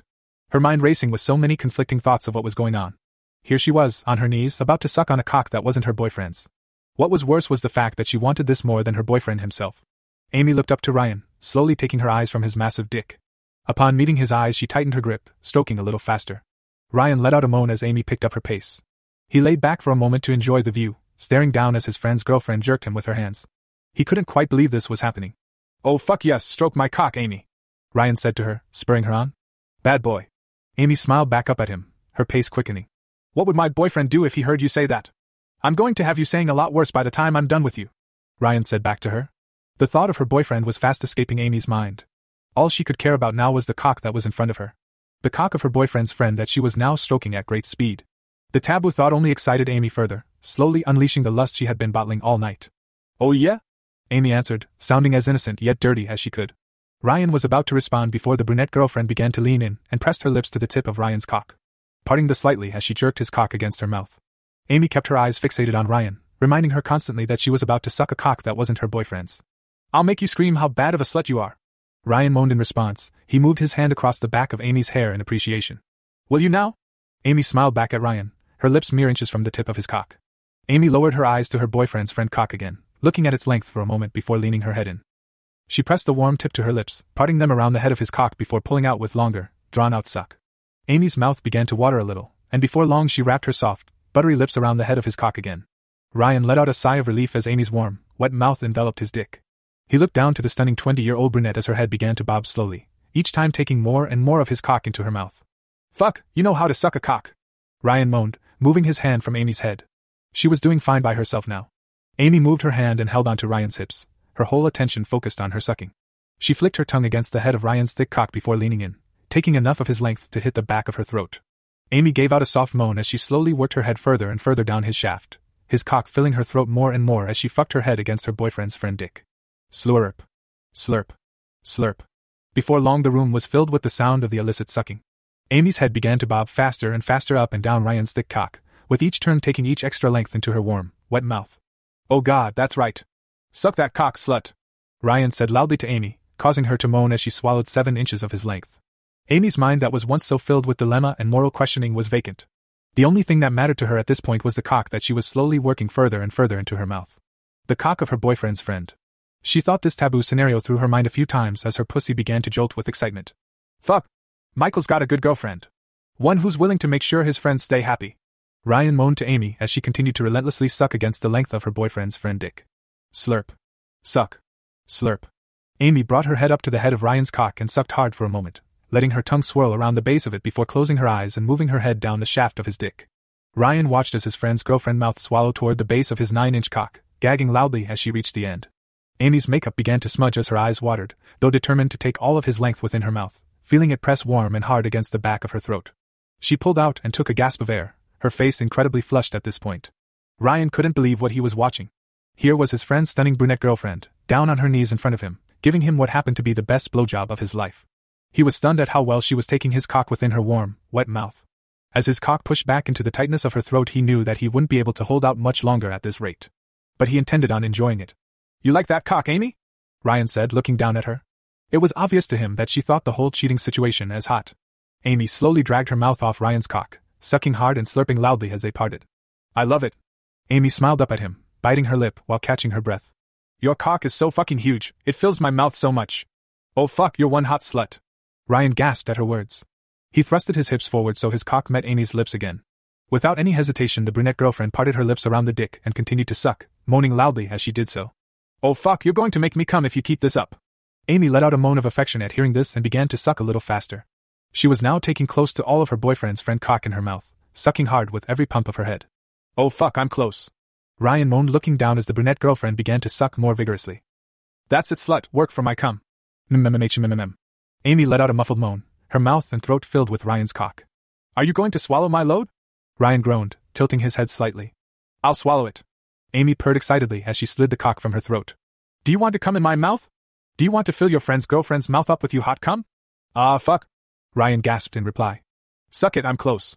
Her mind racing with so many conflicting thoughts of what was going on. Here she was, on her knees, about to suck on a cock that wasn't her boyfriend's. What was worse was the fact that she wanted this more than her boyfriend himself. Amy looked up to Ryan, slowly taking her eyes from his massive dick. Upon meeting his eyes, she tightened her grip, stroking a little faster. Ryan let out a moan as Amy picked up her pace. He laid back for a moment to enjoy the view, staring down as his friend's girlfriend jerked him with her hands. He couldn't quite believe this was happening. Oh fuck yes, stroke my cock, Amy. Ryan said to her, spurring her on. Bad boy. Amy smiled back up at him, her pace quickening. What would my boyfriend do if he heard you say that? I'm going to have you saying a lot worse by the time I'm done with you. Ryan said back to her. The thought of her boyfriend was fast escaping Amy's mind. All she could care about now was the cock that was in front of her. The cock of her boyfriend's friend that she was now stroking at great speed. The taboo thought only excited Amy further, slowly unleashing the lust she had been bottling all night. Oh yeah? Amy answered, sounding as innocent yet dirty as she could. Ryan was about to respond before the brunette girlfriend began to lean in and pressed her lips to the tip of Ryan's cock, parting the slightly as she jerked his cock against her mouth. Amy kept her eyes fixated on Ryan, reminding her constantly that she was about to suck a cock that wasn't her boyfriend's. I'll make you scream how bad of a slut you are. Ryan moaned in response. He moved his hand across the back of Amy's hair in appreciation. Will you now? Amy smiled back at Ryan, her lips mere inches from the tip of his cock. Amy lowered her eyes to her boyfriend's friend cock again, looking at its length for a moment before leaning her head in. She pressed the warm tip to her lips, parting them around the head of his cock before pulling out with longer, drawn out suck. Amy's mouth began to water a little, and before long she wrapped her soft, buttery lips around the head of his cock again. Ryan let out a sigh of relief as Amy's warm, wet mouth enveloped his dick. He looked down to the stunning 20 year old brunette as her head began to bob slowly, each time taking more and more of his cock into her mouth. Fuck, you know how to suck a cock. Ryan moaned, moving his hand from Amy's head. She was doing fine by herself now. Amy moved her hand and held onto Ryan's hips, her whole attention focused on her sucking. She flicked her tongue against the head of Ryan's thick cock before leaning in, taking enough of his length to hit the back of her throat. Amy gave out a soft moan as she slowly worked her head further and further down his shaft, his cock filling her throat more and more as she fucked her head against her boyfriend's friend Dick. Slurp. Slurp. Slurp. Before long, the room was filled with the sound of the illicit sucking. Amy's head began to bob faster and faster up and down Ryan's thick cock, with each turn taking each extra length into her warm, wet mouth. Oh god, that's right. Suck that cock, slut. Ryan said loudly to Amy, causing her to moan as she swallowed seven inches of his length. Amy's mind that was once so filled with dilemma and moral questioning was vacant. The only thing that mattered to her at this point was the cock that she was slowly working further and further into her mouth. The cock of her boyfriend's friend. She thought this taboo scenario through her mind a few times as her pussy began to jolt with excitement. Fuck! Michael's got a good girlfriend. One who's willing to make sure his friends stay happy. Ryan moaned to Amy as she continued to relentlessly suck against the length of her boyfriend's friend Dick. Slurp. Suck. Slurp. Amy brought her head up to the head of Ryan's cock and sucked hard for a moment, letting her tongue swirl around the base of it before closing her eyes and moving her head down the shaft of his dick. Ryan watched as his friend's girlfriend mouth swallowed toward the base of his nine inch cock, gagging loudly as she reached the end. Amy's makeup began to smudge as her eyes watered, though determined to take all of his length within her mouth, feeling it press warm and hard against the back of her throat. She pulled out and took a gasp of air, her face incredibly flushed at this point. Ryan couldn't believe what he was watching. Here was his friend's stunning brunette girlfriend, down on her knees in front of him, giving him what happened to be the best blowjob of his life. He was stunned at how well she was taking his cock within her warm, wet mouth. As his cock pushed back into the tightness of her throat, he knew that he wouldn't be able to hold out much longer at this rate. But he intended on enjoying it. You like that cock, Amy? Ryan said, looking down at her. It was obvious to him that she thought the whole cheating situation as hot. Amy slowly dragged her mouth off Ryan's cock, sucking hard and slurping loudly as they parted. I love it. Amy smiled up at him, biting her lip while catching her breath. Your cock is so fucking huge, it fills my mouth so much. Oh fuck, you're one hot slut. Ryan gasped at her words. He thrusted his hips forward so his cock met Amy's lips again. Without any hesitation, the brunette girlfriend parted her lips around the dick and continued to suck, moaning loudly as she did so. Oh fuck, you're going to make me come if you keep this up. Amy let out a moan of affection at hearing this and began to suck a little faster. She was now taking close to all of her boyfriend's friend cock in her mouth, sucking hard with every pump of her head. Oh fuck, I'm close. Ryan moaned looking down as the brunette girlfriend began to suck more vigorously. That's it, slut, work for my cum. MMMHMMM. Amy let out a muffled moan, her mouth and throat filled with Ryan's cock. Are you going to swallow my load? Ryan groaned, tilting his head slightly. I'll swallow it. Amy purred excitedly as she slid the cock from her throat. Do you want to come in my mouth? Do you want to fill your friend's girlfriend's mouth up with you hot cum? Ah, fuck. Ryan gasped in reply. Suck it, I'm close.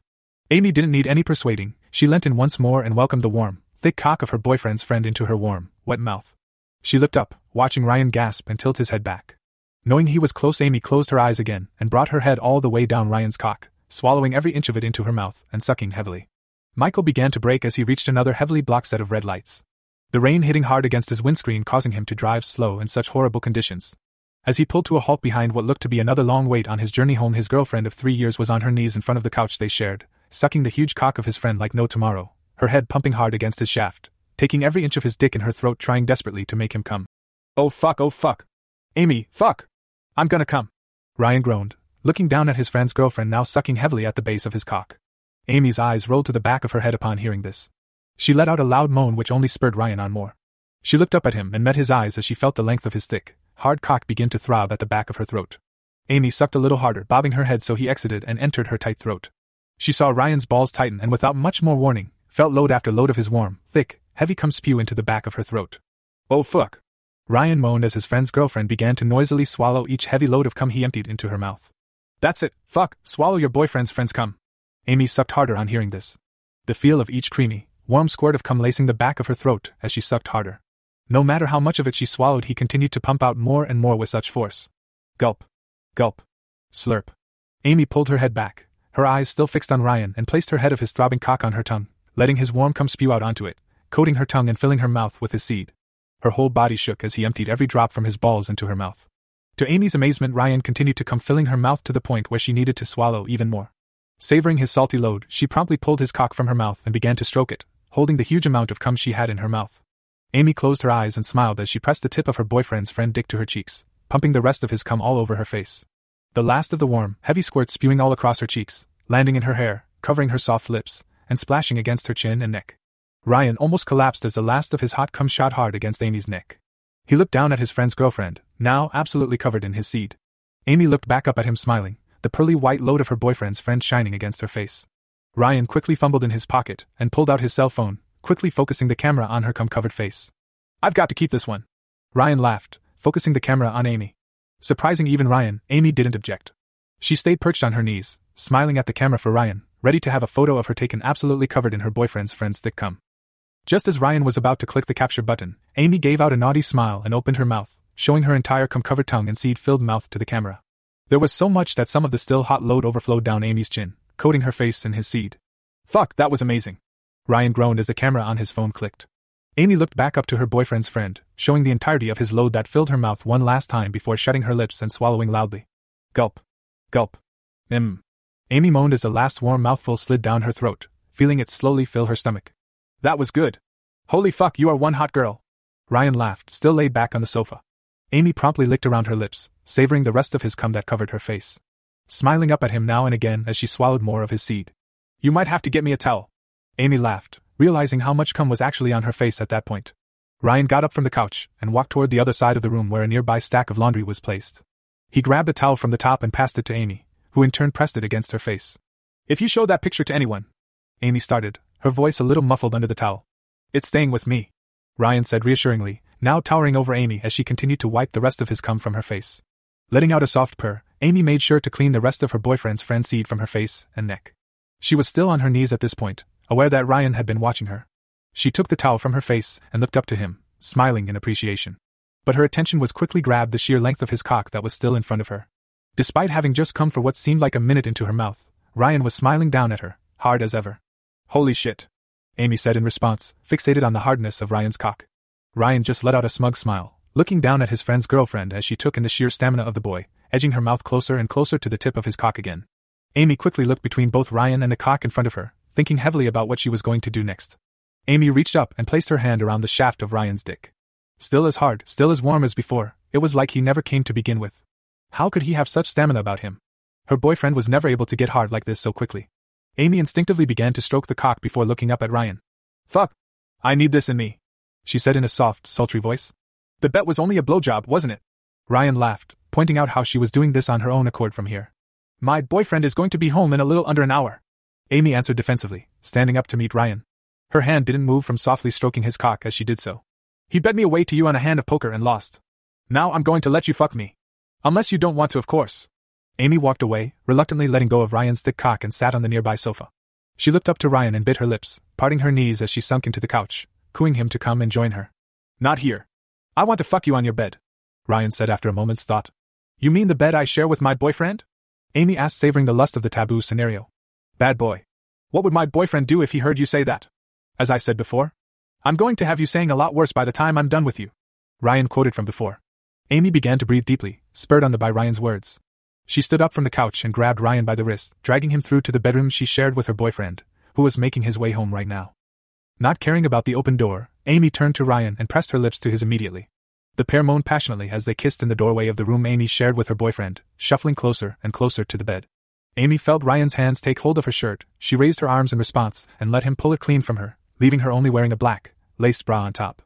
Amy didn't need any persuading, she leant in once more and welcomed the warm, thick cock of her boyfriend's friend into her warm, wet mouth. She looked up, watching Ryan gasp and tilt his head back. Knowing he was close, Amy closed her eyes again and brought her head all the way down Ryan's cock, swallowing every inch of it into her mouth and sucking heavily. Michael began to brake as he reached another heavily blocked set of red lights. The rain hitting hard against his windscreen, causing him to drive slow in such horrible conditions. As he pulled to a halt behind what looked to be another long wait on his journey home, his girlfriend of three years was on her knees in front of the couch they shared, sucking the huge cock of his friend like no tomorrow, her head pumping hard against his shaft, taking every inch of his dick in her throat, trying desperately to make him come. Oh fuck, oh fuck. Amy, fuck! I'm gonna come. Ryan groaned, looking down at his friend's girlfriend now sucking heavily at the base of his cock. Amy's eyes rolled to the back of her head upon hearing this. She let out a loud moan which only spurred Ryan on more. She looked up at him and met his eyes as she felt the length of his thick, hard cock begin to throb at the back of her throat. Amy sucked a little harder, bobbing her head so he exited and entered her tight throat. She saw Ryan's balls tighten and without much more warning, felt load after load of his warm, thick, heavy cum spew into the back of her throat. Oh fuck. Ryan moaned as his friend's girlfriend began to noisily swallow each heavy load of cum he emptied into her mouth. That's it, fuck, swallow your boyfriend's friend's cum. Amy sucked harder on hearing this. The feel of each creamy, warm squirt of cum lacing the back of her throat as she sucked harder. No matter how much of it she swallowed, he continued to pump out more and more with such force. Gulp. Gulp. Slurp. Amy pulled her head back, her eyes still fixed on Ryan, and placed her head of his throbbing cock on her tongue, letting his warm cum spew out onto it, coating her tongue and filling her mouth with his seed. Her whole body shook as he emptied every drop from his balls into her mouth. To Amy's amazement, Ryan continued to come filling her mouth to the point where she needed to swallow even more. Savoring his salty load, she promptly pulled his cock from her mouth and began to stroke it, holding the huge amount of cum she had in her mouth. Amy closed her eyes and smiled as she pressed the tip of her boyfriend's friend dick to her cheeks, pumping the rest of his cum all over her face. The last of the warm, heavy squirts spewing all across her cheeks, landing in her hair, covering her soft lips, and splashing against her chin and neck. Ryan almost collapsed as the last of his hot cum shot hard against Amy's neck. He looked down at his friend's girlfriend, now absolutely covered in his seed. Amy looked back up at him smiling, the pearly white load of her boyfriend's friend shining against her face. Ryan quickly fumbled in his pocket and pulled out his cell phone, quickly focusing the camera on her cum covered face. I've got to keep this one. Ryan laughed, focusing the camera on Amy. Surprising even Ryan, Amy didn't object. She stayed perched on her knees, smiling at the camera for Ryan, ready to have a photo of her taken absolutely covered in her boyfriend's friend's thick cum. Just as Ryan was about to click the capture button, Amy gave out a naughty smile and opened her mouth, showing her entire cum covered tongue and seed filled mouth to the camera. There was so much that some of the still hot load overflowed down Amy's chin, coating her face in his seed. Fuck, that was amazing. Ryan groaned as the camera on his phone clicked. Amy looked back up to her boyfriend's friend, showing the entirety of his load that filled her mouth one last time before shutting her lips and swallowing loudly. Gulp. Gulp. Mmm. Amy moaned as the last warm mouthful slid down her throat, feeling it slowly fill her stomach. That was good. Holy fuck, you are one hot girl. Ryan laughed, still laid back on the sofa. Amy promptly licked around her lips, savoring the rest of his cum that covered her face. Smiling up at him now and again as she swallowed more of his seed. You might have to get me a towel. Amy laughed, realizing how much cum was actually on her face at that point. Ryan got up from the couch and walked toward the other side of the room where a nearby stack of laundry was placed. He grabbed a towel from the top and passed it to Amy, who in turn pressed it against her face. If you show that picture to anyone, Amy started, her voice a little muffled under the towel. It's staying with me, Ryan said reassuringly, now towering over Amy as she continued to wipe the rest of his cum from her face. Letting out a soft purr, Amy made sure to clean the rest of her boyfriend's friend seed from her face and neck. She was still on her knees at this point, aware that Ryan had been watching her. She took the towel from her face and looked up to him, smiling in appreciation. But her attention was quickly grabbed the sheer length of his cock that was still in front of her. Despite having just come for what seemed like a minute into her mouth, Ryan was smiling down at her, hard as ever. Holy shit. Amy said in response, fixated on the hardness of Ryan's cock. Ryan just let out a smug smile, looking down at his friend's girlfriend as she took in the sheer stamina of the boy, edging her mouth closer and closer to the tip of his cock again. Amy quickly looked between both Ryan and the cock in front of her, thinking heavily about what she was going to do next. Amy reached up and placed her hand around the shaft of Ryan's dick. Still as hard, still as warm as before, it was like he never came to begin with. How could he have such stamina about him? Her boyfriend was never able to get hard like this so quickly. Amy instinctively began to stroke the cock before looking up at Ryan. Fuck! I need this in me, she said in a soft, sultry voice. The bet was only a blowjob, wasn't it? Ryan laughed, pointing out how she was doing this on her own accord from here. My boyfriend is going to be home in a little under an hour. Amy answered defensively, standing up to meet Ryan. Her hand didn't move from softly stroking his cock as she did so. He bet me away to you on a hand of poker and lost. Now I'm going to let you fuck me. Unless you don't want to, of course. Amy walked away, reluctantly letting go of Ryan's thick cock and sat on the nearby sofa. She looked up to Ryan and bit her lips, parting her knees as she sunk into the couch, cooing him to come and join her. Not here. I want to fuck you on your bed, Ryan said after a moment's thought. You mean the bed I share with my boyfriend? Amy asked, savoring the lust of the taboo scenario. Bad boy. What would my boyfriend do if he heard you say that? As I said before, I'm going to have you saying a lot worse by the time I'm done with you. Ryan quoted from before. Amy began to breathe deeply, spurred on by Ryan's words. She stood up from the couch and grabbed Ryan by the wrist, dragging him through to the bedroom she shared with her boyfriend, who was making his way home right now. Not caring about the open door, Amy turned to Ryan and pressed her lips to his immediately. The pair moaned passionately as they kissed in the doorway of the room Amy shared with her boyfriend, shuffling closer and closer to the bed. Amy felt Ryan's hands take hold of her shirt, she raised her arms in response and let him pull it clean from her, leaving her only wearing a black, lace bra on top.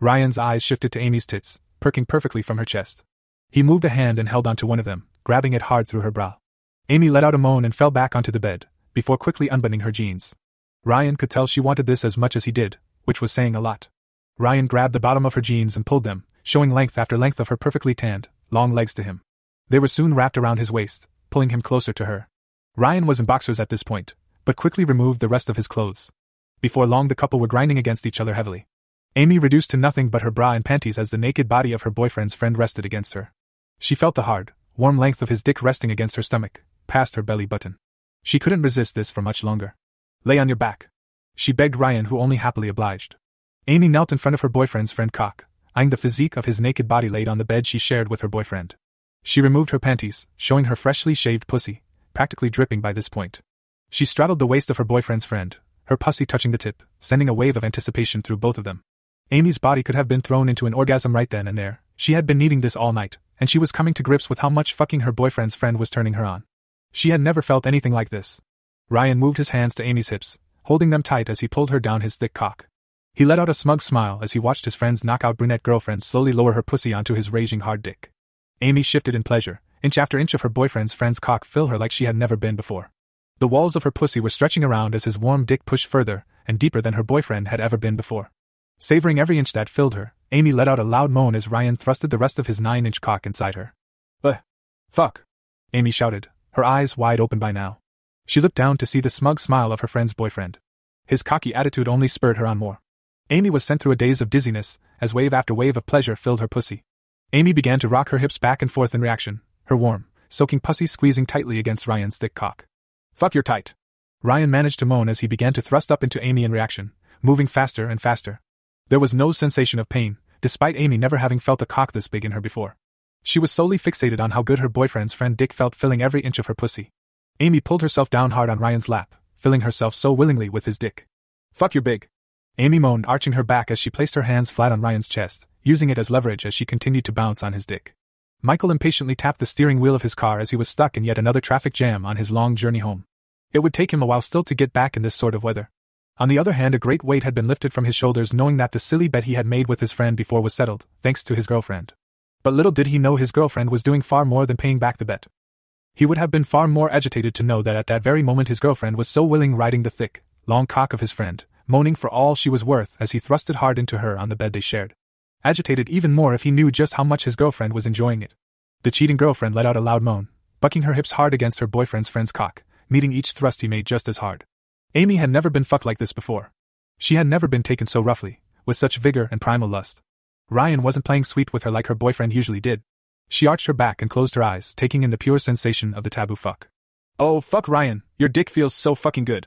Ryan's eyes shifted to Amy's tits, perking perfectly from her chest. He moved a hand and held onto one of them, grabbing it hard through her bra. Amy let out a moan and fell back onto the bed, before quickly unbuttoning her jeans. Ryan could tell she wanted this as much as he did, which was saying a lot. Ryan grabbed the bottom of her jeans and pulled them, showing length after length of her perfectly tanned, long legs to him. They were soon wrapped around his waist, pulling him closer to her. Ryan was in boxers at this point, but quickly removed the rest of his clothes. Before long, the couple were grinding against each other heavily. Amy reduced to nothing but her bra and panties as the naked body of her boyfriend's friend rested against her. She felt the hard, warm length of his dick resting against her stomach, past her belly button. She couldn't resist this for much longer. Lay on your back. She begged Ryan, who only happily obliged. Amy knelt in front of her boyfriend's friend Cock, eyeing the physique of his naked body laid on the bed she shared with her boyfriend. She removed her panties, showing her freshly shaved pussy, practically dripping by this point. She straddled the waist of her boyfriend's friend, her pussy touching the tip, sending a wave of anticipation through both of them. Amy's body could have been thrown into an orgasm right then and there. She had been needing this all night, and she was coming to grips with how much fucking her boyfriend's friend was turning her on. She had never felt anything like this. Ryan moved his hands to Amy's hips, holding them tight as he pulled her down his thick cock. He let out a smug smile as he watched his friend's knockout brunette girlfriend slowly lower her pussy onto his raging hard dick. Amy shifted in pleasure, inch after inch of her boyfriend's friend's cock filled her like she had never been before. The walls of her pussy were stretching around as his warm dick pushed further and deeper than her boyfriend had ever been before. Savoring every inch that filled her, Amy let out a loud moan as Ryan thrusted the rest of his nine inch cock inside her. Uh, fuck! Amy shouted, her eyes wide open by now. She looked down to see the smug smile of her friend's boyfriend. His cocky attitude only spurred her on more. Amy was sent through a daze of dizziness, as wave after wave of pleasure filled her pussy. Amy began to rock her hips back and forth in reaction, her warm, soaking pussy squeezing tightly against Ryan's thick cock. Fuck you're tight. Ryan managed to moan as he began to thrust up into Amy in reaction, moving faster and faster. There was no sensation of pain, despite Amy never having felt a cock this big in her before. She was solely fixated on how good her boyfriend's friend Dick felt filling every inch of her pussy. Amy pulled herself down hard on Ryan's lap, filling herself so willingly with his dick. Fuck you're big. Amy moaned, arching her back as she placed her hands flat on Ryan's chest, using it as leverage as she continued to bounce on his dick. Michael impatiently tapped the steering wheel of his car as he was stuck in yet another traffic jam on his long journey home. It would take him a while still to get back in this sort of weather. On the other hand, a great weight had been lifted from his shoulders knowing that the silly bet he had made with his friend before was settled, thanks to his girlfriend. But little did he know his girlfriend was doing far more than paying back the bet. He would have been far more agitated to know that at that very moment his girlfriend was so willing riding the thick, long cock of his friend, moaning for all she was worth as he thrusted hard into her on the bed they shared. Agitated even more if he knew just how much his girlfriend was enjoying it. The cheating girlfriend let out a loud moan, bucking her hips hard against her boyfriend's friend's cock, meeting each thrust he made just as hard. Amy had never been fucked like this before. She had never been taken so roughly, with such vigor and primal lust. Ryan wasn't playing sweet with her like her boyfriend usually did. She arched her back and closed her eyes, taking in the pure sensation of the taboo fuck. Oh, fuck Ryan, your dick feels so fucking good.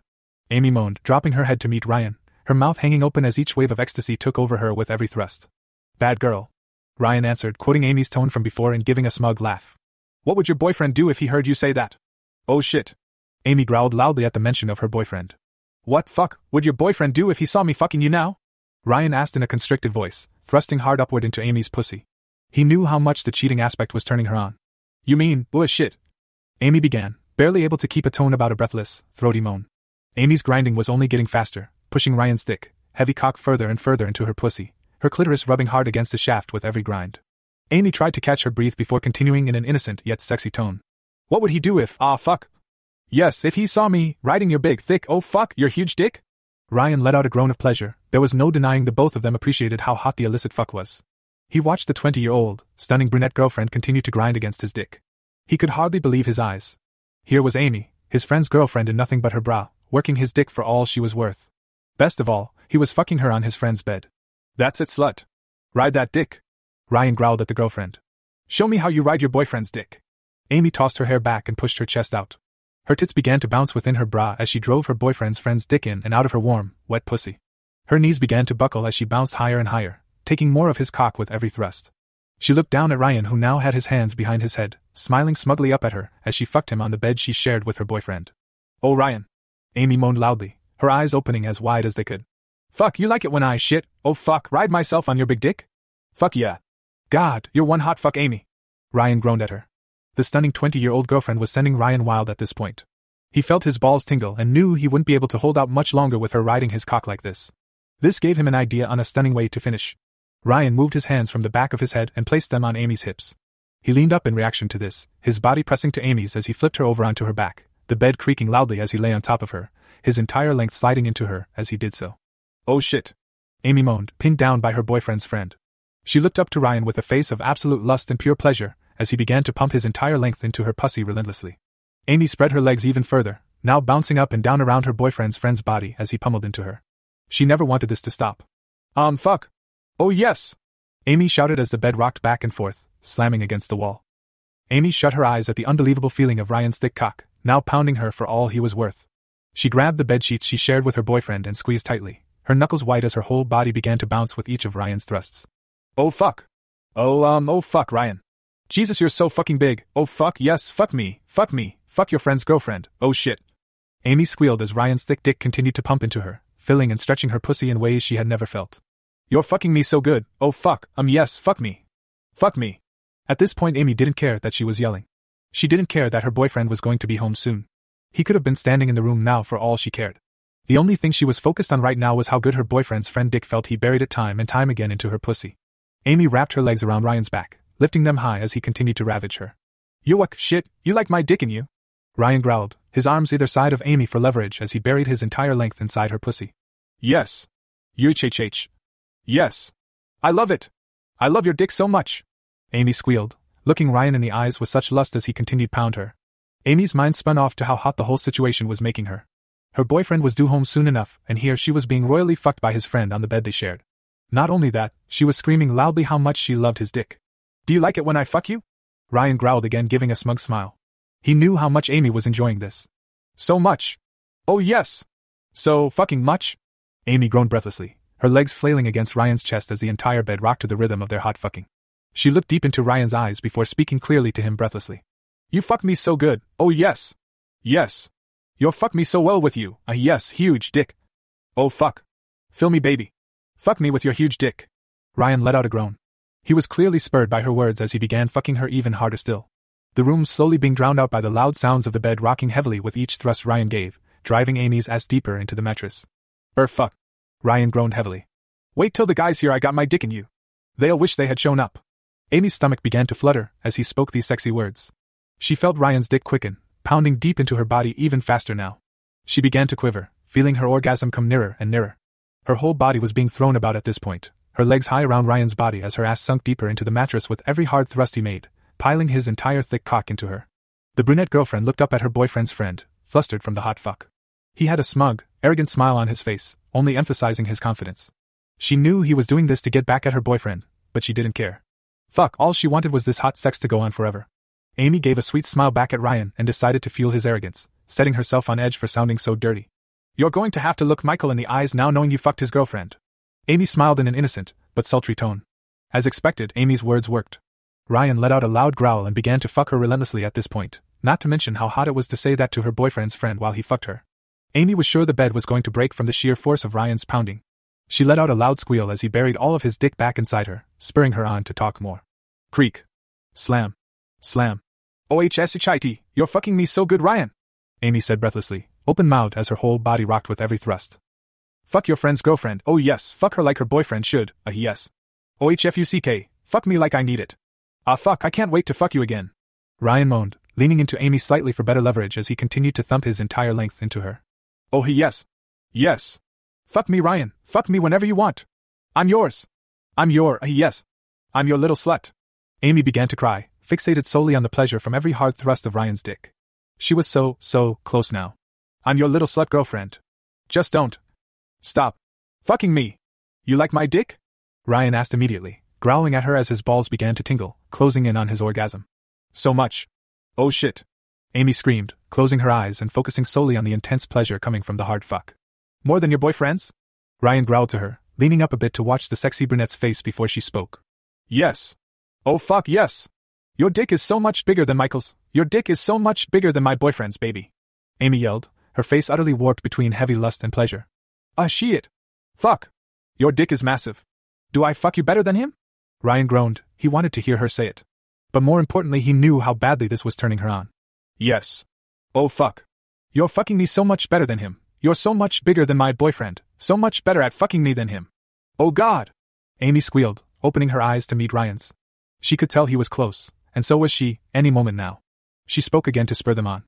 Amy moaned, dropping her head to meet Ryan, her mouth hanging open as each wave of ecstasy took over her with every thrust. Bad girl. Ryan answered, quoting Amy's tone from before and giving a smug laugh. What would your boyfriend do if he heard you say that? Oh shit. Amy growled loudly at the mention of her boyfriend. What fuck would your boyfriend do if he saw me fucking you now? Ryan asked in a constricted voice, thrusting hard upward into Amy's pussy. He knew how much the cheating aspect was turning her on. You mean, bullshit? Amy began, barely able to keep a tone about a breathless, throaty moan. Amy's grinding was only getting faster, pushing Ryan's thick, heavy cock further and further into her pussy, her clitoris rubbing hard against the shaft with every grind. Amy tried to catch her breath before continuing in an innocent yet sexy tone. What would he do if, ah fuck? Yes, if he saw me, riding your big, thick, oh fuck, your huge dick? Ryan let out a groan of pleasure, there was no denying the both of them appreciated how hot the illicit fuck was. He watched the 20 year old, stunning brunette girlfriend continue to grind against his dick. He could hardly believe his eyes. Here was Amy, his friend's girlfriend in nothing but her bra, working his dick for all she was worth. Best of all, he was fucking her on his friend's bed. That's it, slut. Ride that dick. Ryan growled at the girlfriend. Show me how you ride your boyfriend's dick. Amy tossed her hair back and pushed her chest out. Her tits began to bounce within her bra as she drove her boyfriend's friend's dick in and out of her warm, wet pussy. Her knees began to buckle as she bounced higher and higher, taking more of his cock with every thrust. She looked down at Ryan, who now had his hands behind his head, smiling smugly up at her as she fucked him on the bed she shared with her boyfriend. Oh, Ryan! Amy moaned loudly, her eyes opening as wide as they could. Fuck, you like it when I shit? Oh, fuck, ride myself on your big dick? Fuck yeah. God, you're one hot fuck, Amy. Ryan groaned at her. The stunning 20 year old girlfriend was sending Ryan wild at this point. He felt his balls tingle and knew he wouldn't be able to hold out much longer with her riding his cock like this. This gave him an idea on a stunning way to finish. Ryan moved his hands from the back of his head and placed them on Amy's hips. He leaned up in reaction to this, his body pressing to Amy's as he flipped her over onto her back, the bed creaking loudly as he lay on top of her, his entire length sliding into her as he did so. Oh shit! Amy moaned, pinned down by her boyfriend's friend. She looked up to Ryan with a face of absolute lust and pure pleasure, as he began to pump his entire length into her pussy relentlessly. Amy spread her legs even further, now bouncing up and down around her boyfriend's friend's body as he pummeled into her. She never wanted this to stop. Um, fuck. Oh, yes! Amy shouted as the bed rocked back and forth, slamming against the wall. Amy shut her eyes at the unbelievable feeling of Ryan's thick cock, now pounding her for all he was worth. She grabbed the bed sheets she shared with her boyfriend and squeezed tightly, her knuckles white as her whole body began to bounce with each of Ryan's thrusts. Oh fuck. Oh, um, oh fuck, Ryan. Jesus, you're so fucking big. Oh fuck, yes, fuck me, fuck me, fuck your friend's girlfriend. Oh shit. Amy squealed as Ryan's thick dick continued to pump into her, filling and stretching her pussy in ways she had never felt. You're fucking me so good. Oh fuck, um, yes, fuck me. Fuck me. At this point, Amy didn't care that she was yelling. She didn't care that her boyfriend was going to be home soon. He could have been standing in the room now for all she cared. The only thing she was focused on right now was how good her boyfriend's friend Dick felt he buried it time and time again into her pussy. Amy wrapped her legs around Ryan's back, lifting them high as he continued to ravage her. You what shit, you like my dick in you? Ryan growled, his arms either side of Amy for leverage as he buried his entire length inside her pussy. Yes. You ch Yes. I love it. I love your dick so much. Amy squealed, looking Ryan in the eyes with such lust as he continued pound her. Amy's mind spun off to how hot the whole situation was making her. Her boyfriend was due home soon enough, and here she was being royally fucked by his friend on the bed they shared. Not only that, she was screaming loudly how much she loved his dick. Do you like it when I fuck you? Ryan growled again, giving a smug smile. He knew how much Amy was enjoying this. So much. Oh, yes. So fucking much? Amy groaned breathlessly, her legs flailing against Ryan's chest as the entire bed rocked to the rhythm of their hot fucking. She looked deep into Ryan's eyes before speaking clearly to him breathlessly. You fuck me so good. Oh, yes. Yes. You'll fuck me so well with you. A yes, huge dick. Oh, fuck. Fill me, baby. Fuck me with your huge dick. Ryan let out a groan. He was clearly spurred by her words as he began fucking her even harder still. The room slowly being drowned out by the loud sounds of the bed rocking heavily with each thrust Ryan gave, driving Amy's ass deeper into the mattress. Er fuck. Ryan groaned heavily. Wait till the guys hear I got my dick in you. They'll wish they had shown up. Amy's stomach began to flutter as he spoke these sexy words. She felt Ryan's dick quicken, pounding deep into her body even faster now. She began to quiver, feeling her orgasm come nearer and nearer. Her whole body was being thrown about at this point, her legs high around Ryan's body as her ass sunk deeper into the mattress with every hard thrust he made, piling his entire thick cock into her. The brunette girlfriend looked up at her boyfriend's friend, flustered from the hot fuck. He had a smug, arrogant smile on his face, only emphasizing his confidence. She knew he was doing this to get back at her boyfriend, but she didn't care. Fuck, all she wanted was this hot sex to go on forever. Amy gave a sweet smile back at Ryan and decided to fuel his arrogance, setting herself on edge for sounding so dirty. You're going to have to look Michael in the eyes now knowing you fucked his girlfriend. Amy smiled in an innocent, but sultry tone. As expected, Amy's words worked. Ryan let out a loud growl and began to fuck her relentlessly at this point, not to mention how hot it was to say that to her boyfriend's friend while he fucked her. Amy was sure the bed was going to break from the sheer force of Ryan's pounding. She let out a loud squeal as he buried all of his dick back inside her, spurring her on to talk more. Creak. Slam. Slam. OHSHIT, you're fucking me so good, Ryan. Amy said breathlessly, open mouthed as her whole body rocked with every thrust. Fuck your friend's girlfriend. Oh yes, fuck her like her boyfriend should. A uh, yes. OHFUCK. Fuck me like I need it. Ah fuck, I can't wait to fuck you again. Ryan moaned, leaning into Amy slightly for better leverage as he continued to thump his entire length into her. Oh yes. Yes. Fuck me Ryan, fuck me whenever you want. I'm yours. I'm your, uh, yes. I'm your little slut. Amy began to cry, fixated solely on the pleasure from every hard thrust of Ryan's dick. She was so, so, close now. I'm your little slut girlfriend. Just don't. Stop. Fucking me. You like my dick? Ryan asked immediately, growling at her as his balls began to tingle, closing in on his orgasm. So much. Oh shit. Amy screamed, closing her eyes and focusing solely on the intense pleasure coming from the hard fuck. More than your boyfriend's? Ryan growled to her, leaning up a bit to watch the sexy brunette's face before she spoke. Yes. Oh fuck yes. Your dick is so much bigger than Michael's. Your dick is so much bigger than my boyfriend's, baby. Amy yelled, her face utterly warped between heavy lust and pleasure. Ah, shit. Fuck. Your dick is massive. Do I fuck you better than him? Ryan groaned, he wanted to hear her say it. But more importantly, he knew how badly this was turning her on. Yes. Oh fuck. You're fucking me so much better than him. You're so much bigger than my boyfriend, so much better at fucking me than him. Oh god! Amy squealed, opening her eyes to meet Ryan's. She could tell he was close, and so was she, any moment now. She spoke again to spur them on.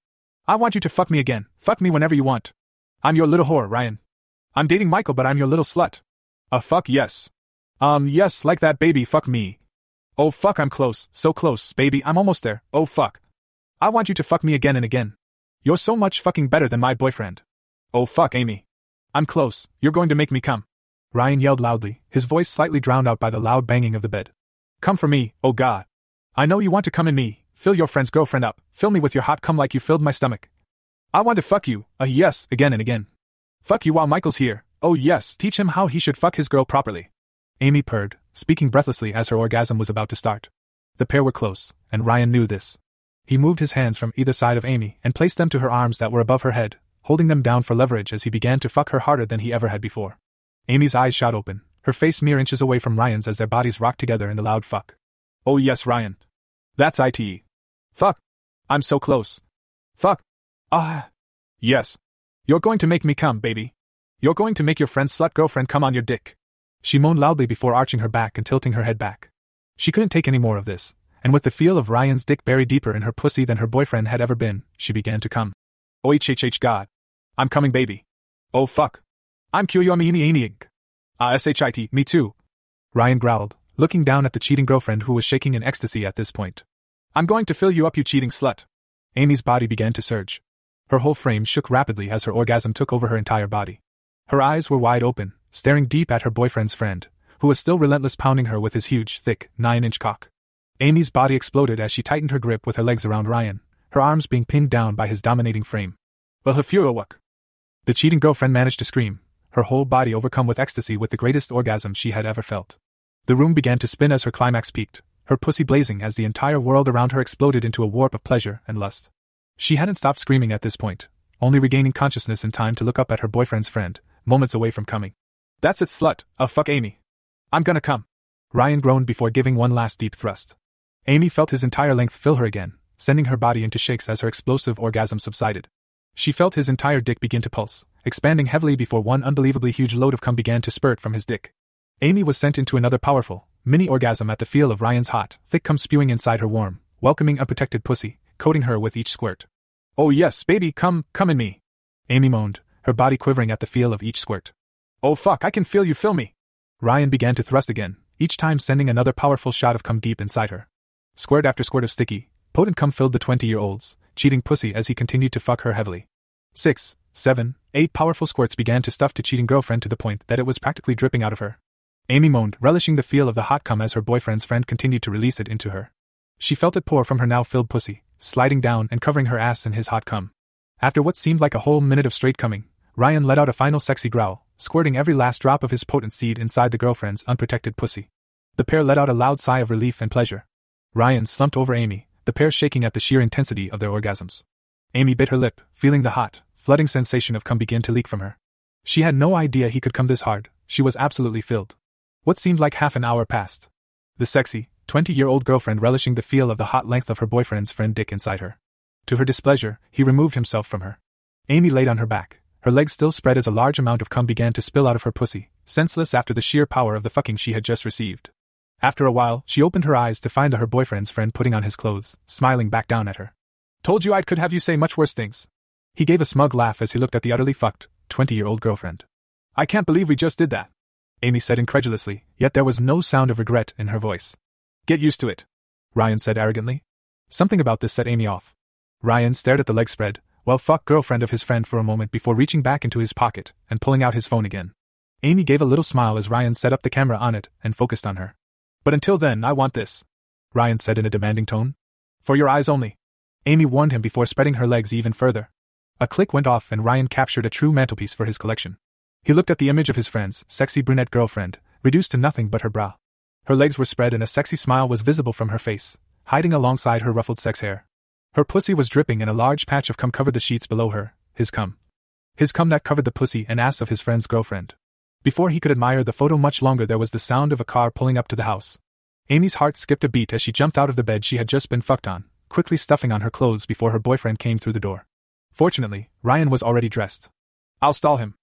I want you to fuck me again, fuck me whenever you want. I'm your little whore, Ryan. I'm dating Michael, but I'm your little slut. A fuck yes. Um, yes, like that, baby, fuck me. Oh fuck, I'm close, so close, baby, I'm almost there, oh fuck. I want you to fuck me again and again. You're so much fucking better than my boyfriend. Oh fuck, Amy. I'm close, you're going to make me come. Ryan yelled loudly, his voice slightly drowned out by the loud banging of the bed. Come for me, oh god. I know you want to come in me, fill your friend's girlfriend up, fill me with your hot cum like you filled my stomach. I want to fuck you, uh yes, again and again. Fuck you while Michael's here, oh yes, teach him how he should fuck his girl properly. Amy purred, speaking breathlessly as her orgasm was about to start. The pair were close, and Ryan knew this. He moved his hands from either side of Amy and placed them to her arms that were above her head, holding them down for leverage as he began to fuck her harder than he ever had before. Amy's eyes shot open, her face mere inches away from Ryan's as their bodies rocked together in the loud fuck. Oh yes, Ryan. That's it. Fuck. I'm so close. Fuck. Ah. Yes. You're going to make me come, baby. You're going to make your friend's slut girlfriend come on your dick. She moaned loudly before arching her back and tilting her head back. She couldn't take any more of this, and with the feel of Ryan's dick buried deeper in her pussy than her boyfriend had ever been, she began to come. Oh HHH God. I'm coming baby. Oh fuck. I'm Kyoyomiiniainig. Ah shit, me too. Ryan growled, looking down at the cheating girlfriend who was shaking in ecstasy at this point. I'm going to fill you up you cheating slut. Amy's body began to surge. Her whole frame shook rapidly as her orgasm took over her entire body. Her eyes were wide open, staring deep at her boyfriend's friend, who was still relentless pounding her with his huge, thick, nine inch cock. Amy's body exploded as she tightened her grip with her legs around Ryan, her arms being pinned down by his dominating frame. Well, her Hefurowuk. The cheating girlfriend managed to scream, her whole body overcome with ecstasy with the greatest orgasm she had ever felt. The room began to spin as her climax peaked, her pussy blazing as the entire world around her exploded into a warp of pleasure and lust. She hadn't stopped screaming at this point, only regaining consciousness in time to look up at her boyfriend's friend, moments away from coming. That's it, slut. Oh, fuck Amy. I'm gonna come. Ryan groaned before giving one last deep thrust. Amy felt his entire length fill her again, sending her body into shakes as her explosive orgasm subsided. She felt his entire dick begin to pulse, expanding heavily before one unbelievably huge load of cum began to spurt from his dick. Amy was sent into another powerful, mini orgasm at the feel of Ryan's hot, thick cum spewing inside her warm, welcoming, unprotected pussy, coating her with each squirt. Oh yes, baby, come, come in me. Amy moaned, her body quivering at the feel of each squirt. Oh fuck, I can feel you fill me. Ryan began to thrust again, each time sending another powerful shot of cum deep inside her. Squirt after squirt of sticky, potent cum filled the 20 year old's, cheating pussy as he continued to fuck her heavily. Six, seven, eight powerful squirts began to stuff to cheating girlfriend to the point that it was practically dripping out of her. Amy moaned, relishing the feel of the hot cum as her boyfriend's friend continued to release it into her. She felt it pour from her now filled pussy, sliding down and covering her ass in his hot cum. After what seemed like a whole minute of straight coming, Ryan let out a final sexy growl, squirting every last drop of his potent seed inside the girlfriend's unprotected pussy. The pair let out a loud sigh of relief and pleasure. Ryan slumped over Amy, the pair shaking at the sheer intensity of their orgasms. Amy bit her lip, feeling the hot, flooding sensation of cum begin to leak from her. She had no idea he could come this hard, she was absolutely filled. What seemed like half an hour passed. The sexy, 20 year old girlfriend relishing the feel of the hot length of her boyfriend's friend dick inside her. To her displeasure, he removed himself from her. Amy laid on her back, her legs still spread as a large amount of cum began to spill out of her pussy, senseless after the sheer power of the fucking she had just received. After a while, she opened her eyes to find her boyfriend's friend putting on his clothes, smiling back down at her. Told you I could have you say much worse things. He gave a smug laugh as he looked at the utterly fucked, 20 year old girlfriend. I can't believe we just did that. Amy said incredulously, yet there was no sound of regret in her voice. Get used to it. Ryan said arrogantly. Something about this set Amy off. Ryan stared at the leg spread, well, fuck girlfriend of his friend for a moment before reaching back into his pocket and pulling out his phone again. Amy gave a little smile as Ryan set up the camera on it and focused on her. But until then, I want this. Ryan said in a demanding tone. For your eyes only. Amy warned him before spreading her legs even further. A click went off and Ryan captured a true mantelpiece for his collection. He looked at the image of his friend's sexy brunette girlfriend, reduced to nothing but her bra. Her legs were spread and a sexy smile was visible from her face, hiding alongside her ruffled sex hair. Her pussy was dripping and a large patch of cum covered the sheets below her, his cum. His cum that covered the pussy and ass of his friend's girlfriend. Before he could admire the photo much longer, there was the sound of a car pulling up to the house. Amy's heart skipped a beat as she jumped out of the bed she had just been fucked on, quickly stuffing on her clothes before her boyfriend came through the door. Fortunately, Ryan was already dressed. I'll stall him.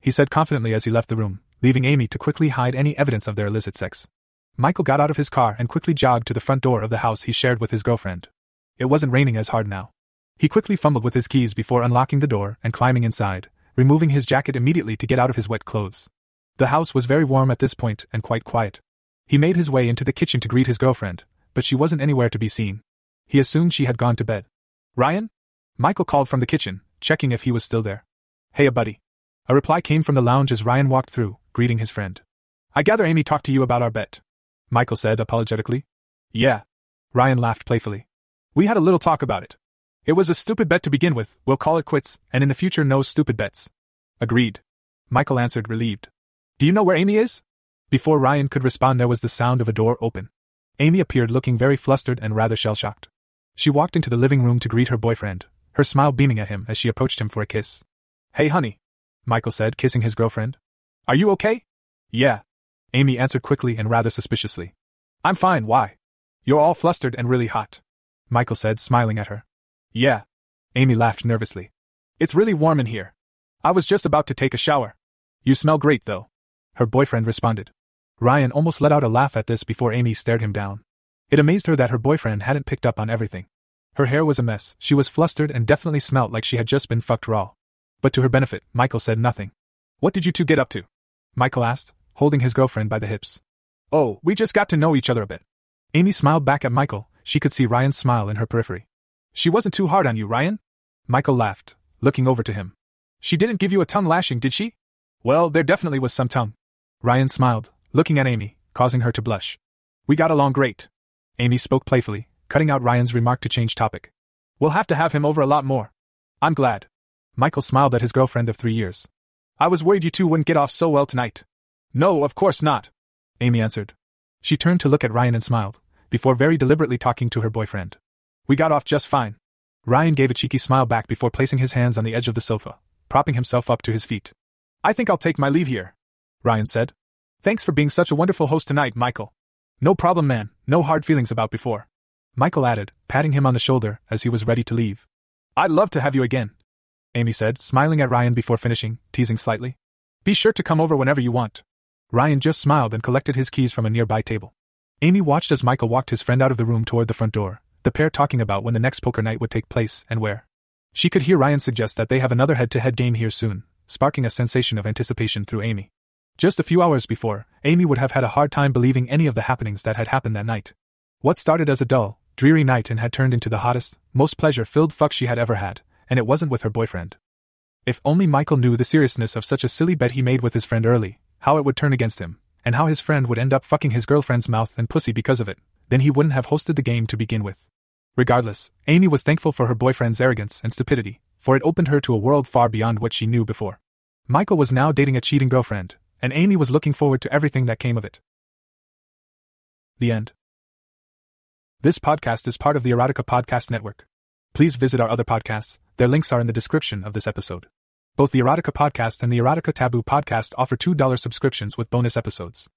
He said confidently as he left the room, leaving Amy to quickly hide any evidence of their illicit sex. Michael got out of his car and quickly jogged to the front door of the house he shared with his girlfriend. It wasn't raining as hard now. He quickly fumbled with his keys before unlocking the door and climbing inside, removing his jacket immediately to get out of his wet clothes. The house was very warm at this point and quite quiet. He made his way into the kitchen to greet his girlfriend, but she wasn't anywhere to be seen. He assumed she had gone to bed. Ryan? Michael called from the kitchen, checking if he was still there. Hey, buddy. A reply came from the lounge as Ryan walked through, greeting his friend. I gather Amy talked to you about our bet. Michael said apologetically. Yeah. Ryan laughed playfully. We had a little talk about it. It was a stupid bet to begin with, we'll call it quits, and in the future, no stupid bets. Agreed. Michael answered, relieved. Do you know where Amy is? Before Ryan could respond, there was the sound of a door open. Amy appeared looking very flustered and rather shell shocked. She walked into the living room to greet her boyfriend, her smile beaming at him as she approached him for a kiss. Hey, honey, Michael said, kissing his girlfriend. Are you okay? Yeah. Amy answered quickly and rather suspiciously. I'm fine, why? You're all flustered and really hot. Michael said, smiling at her. Yeah. Amy laughed nervously. It's really warm in here. I was just about to take a shower. You smell great, though her boyfriend responded. Ryan almost let out a laugh at this before Amy stared him down. It amazed her that her boyfriend hadn't picked up on everything. Her hair was a mess, she was flustered and definitely smelt like she had just been fucked raw. But to her benefit, Michael said nothing. What did you two get up to? Michael asked, holding his girlfriend by the hips. Oh, we just got to know each other a bit. Amy smiled back at Michael, she could see Ryan's smile in her periphery. She wasn't too hard on you, Ryan? Michael laughed, looking over to him. She didn't give you a tongue lashing, did she? Well, there definitely was some tongue. Ryan smiled, looking at Amy, causing her to blush. We got along great. Amy spoke playfully, cutting out Ryan's remark to change topic. We'll have to have him over a lot more. I'm glad. Michael smiled at his girlfriend of three years. I was worried you two wouldn't get off so well tonight. No, of course not. Amy answered. She turned to look at Ryan and smiled, before very deliberately talking to her boyfriend. We got off just fine. Ryan gave a cheeky smile back before placing his hands on the edge of the sofa, propping himself up to his feet. I think I'll take my leave here. Ryan said. Thanks for being such a wonderful host tonight, Michael. No problem, man, no hard feelings about before. Michael added, patting him on the shoulder as he was ready to leave. I'd love to have you again. Amy said, smiling at Ryan before finishing, teasing slightly. Be sure to come over whenever you want. Ryan just smiled and collected his keys from a nearby table. Amy watched as Michael walked his friend out of the room toward the front door, the pair talking about when the next poker night would take place and where. She could hear Ryan suggest that they have another head to head game here soon, sparking a sensation of anticipation through Amy. Just a few hours before, Amy would have had a hard time believing any of the happenings that had happened that night. What started as a dull, dreary night and had turned into the hottest, most pleasure filled fuck she had ever had, and it wasn't with her boyfriend. If only Michael knew the seriousness of such a silly bet he made with his friend early, how it would turn against him, and how his friend would end up fucking his girlfriend's mouth and pussy because of it, then he wouldn't have hosted the game to begin with. Regardless, Amy was thankful for her boyfriend's arrogance and stupidity, for it opened her to a world far beyond what she knew before. Michael was now dating a cheating girlfriend, and Amy was looking forward to everything that came of it. The end. This podcast is part of the Erotica Podcast Network. Please visit our other podcasts, their links are in the description of this episode. Both the Erotica Podcast and the Erotica Taboo Podcast offer $2 subscriptions with bonus episodes.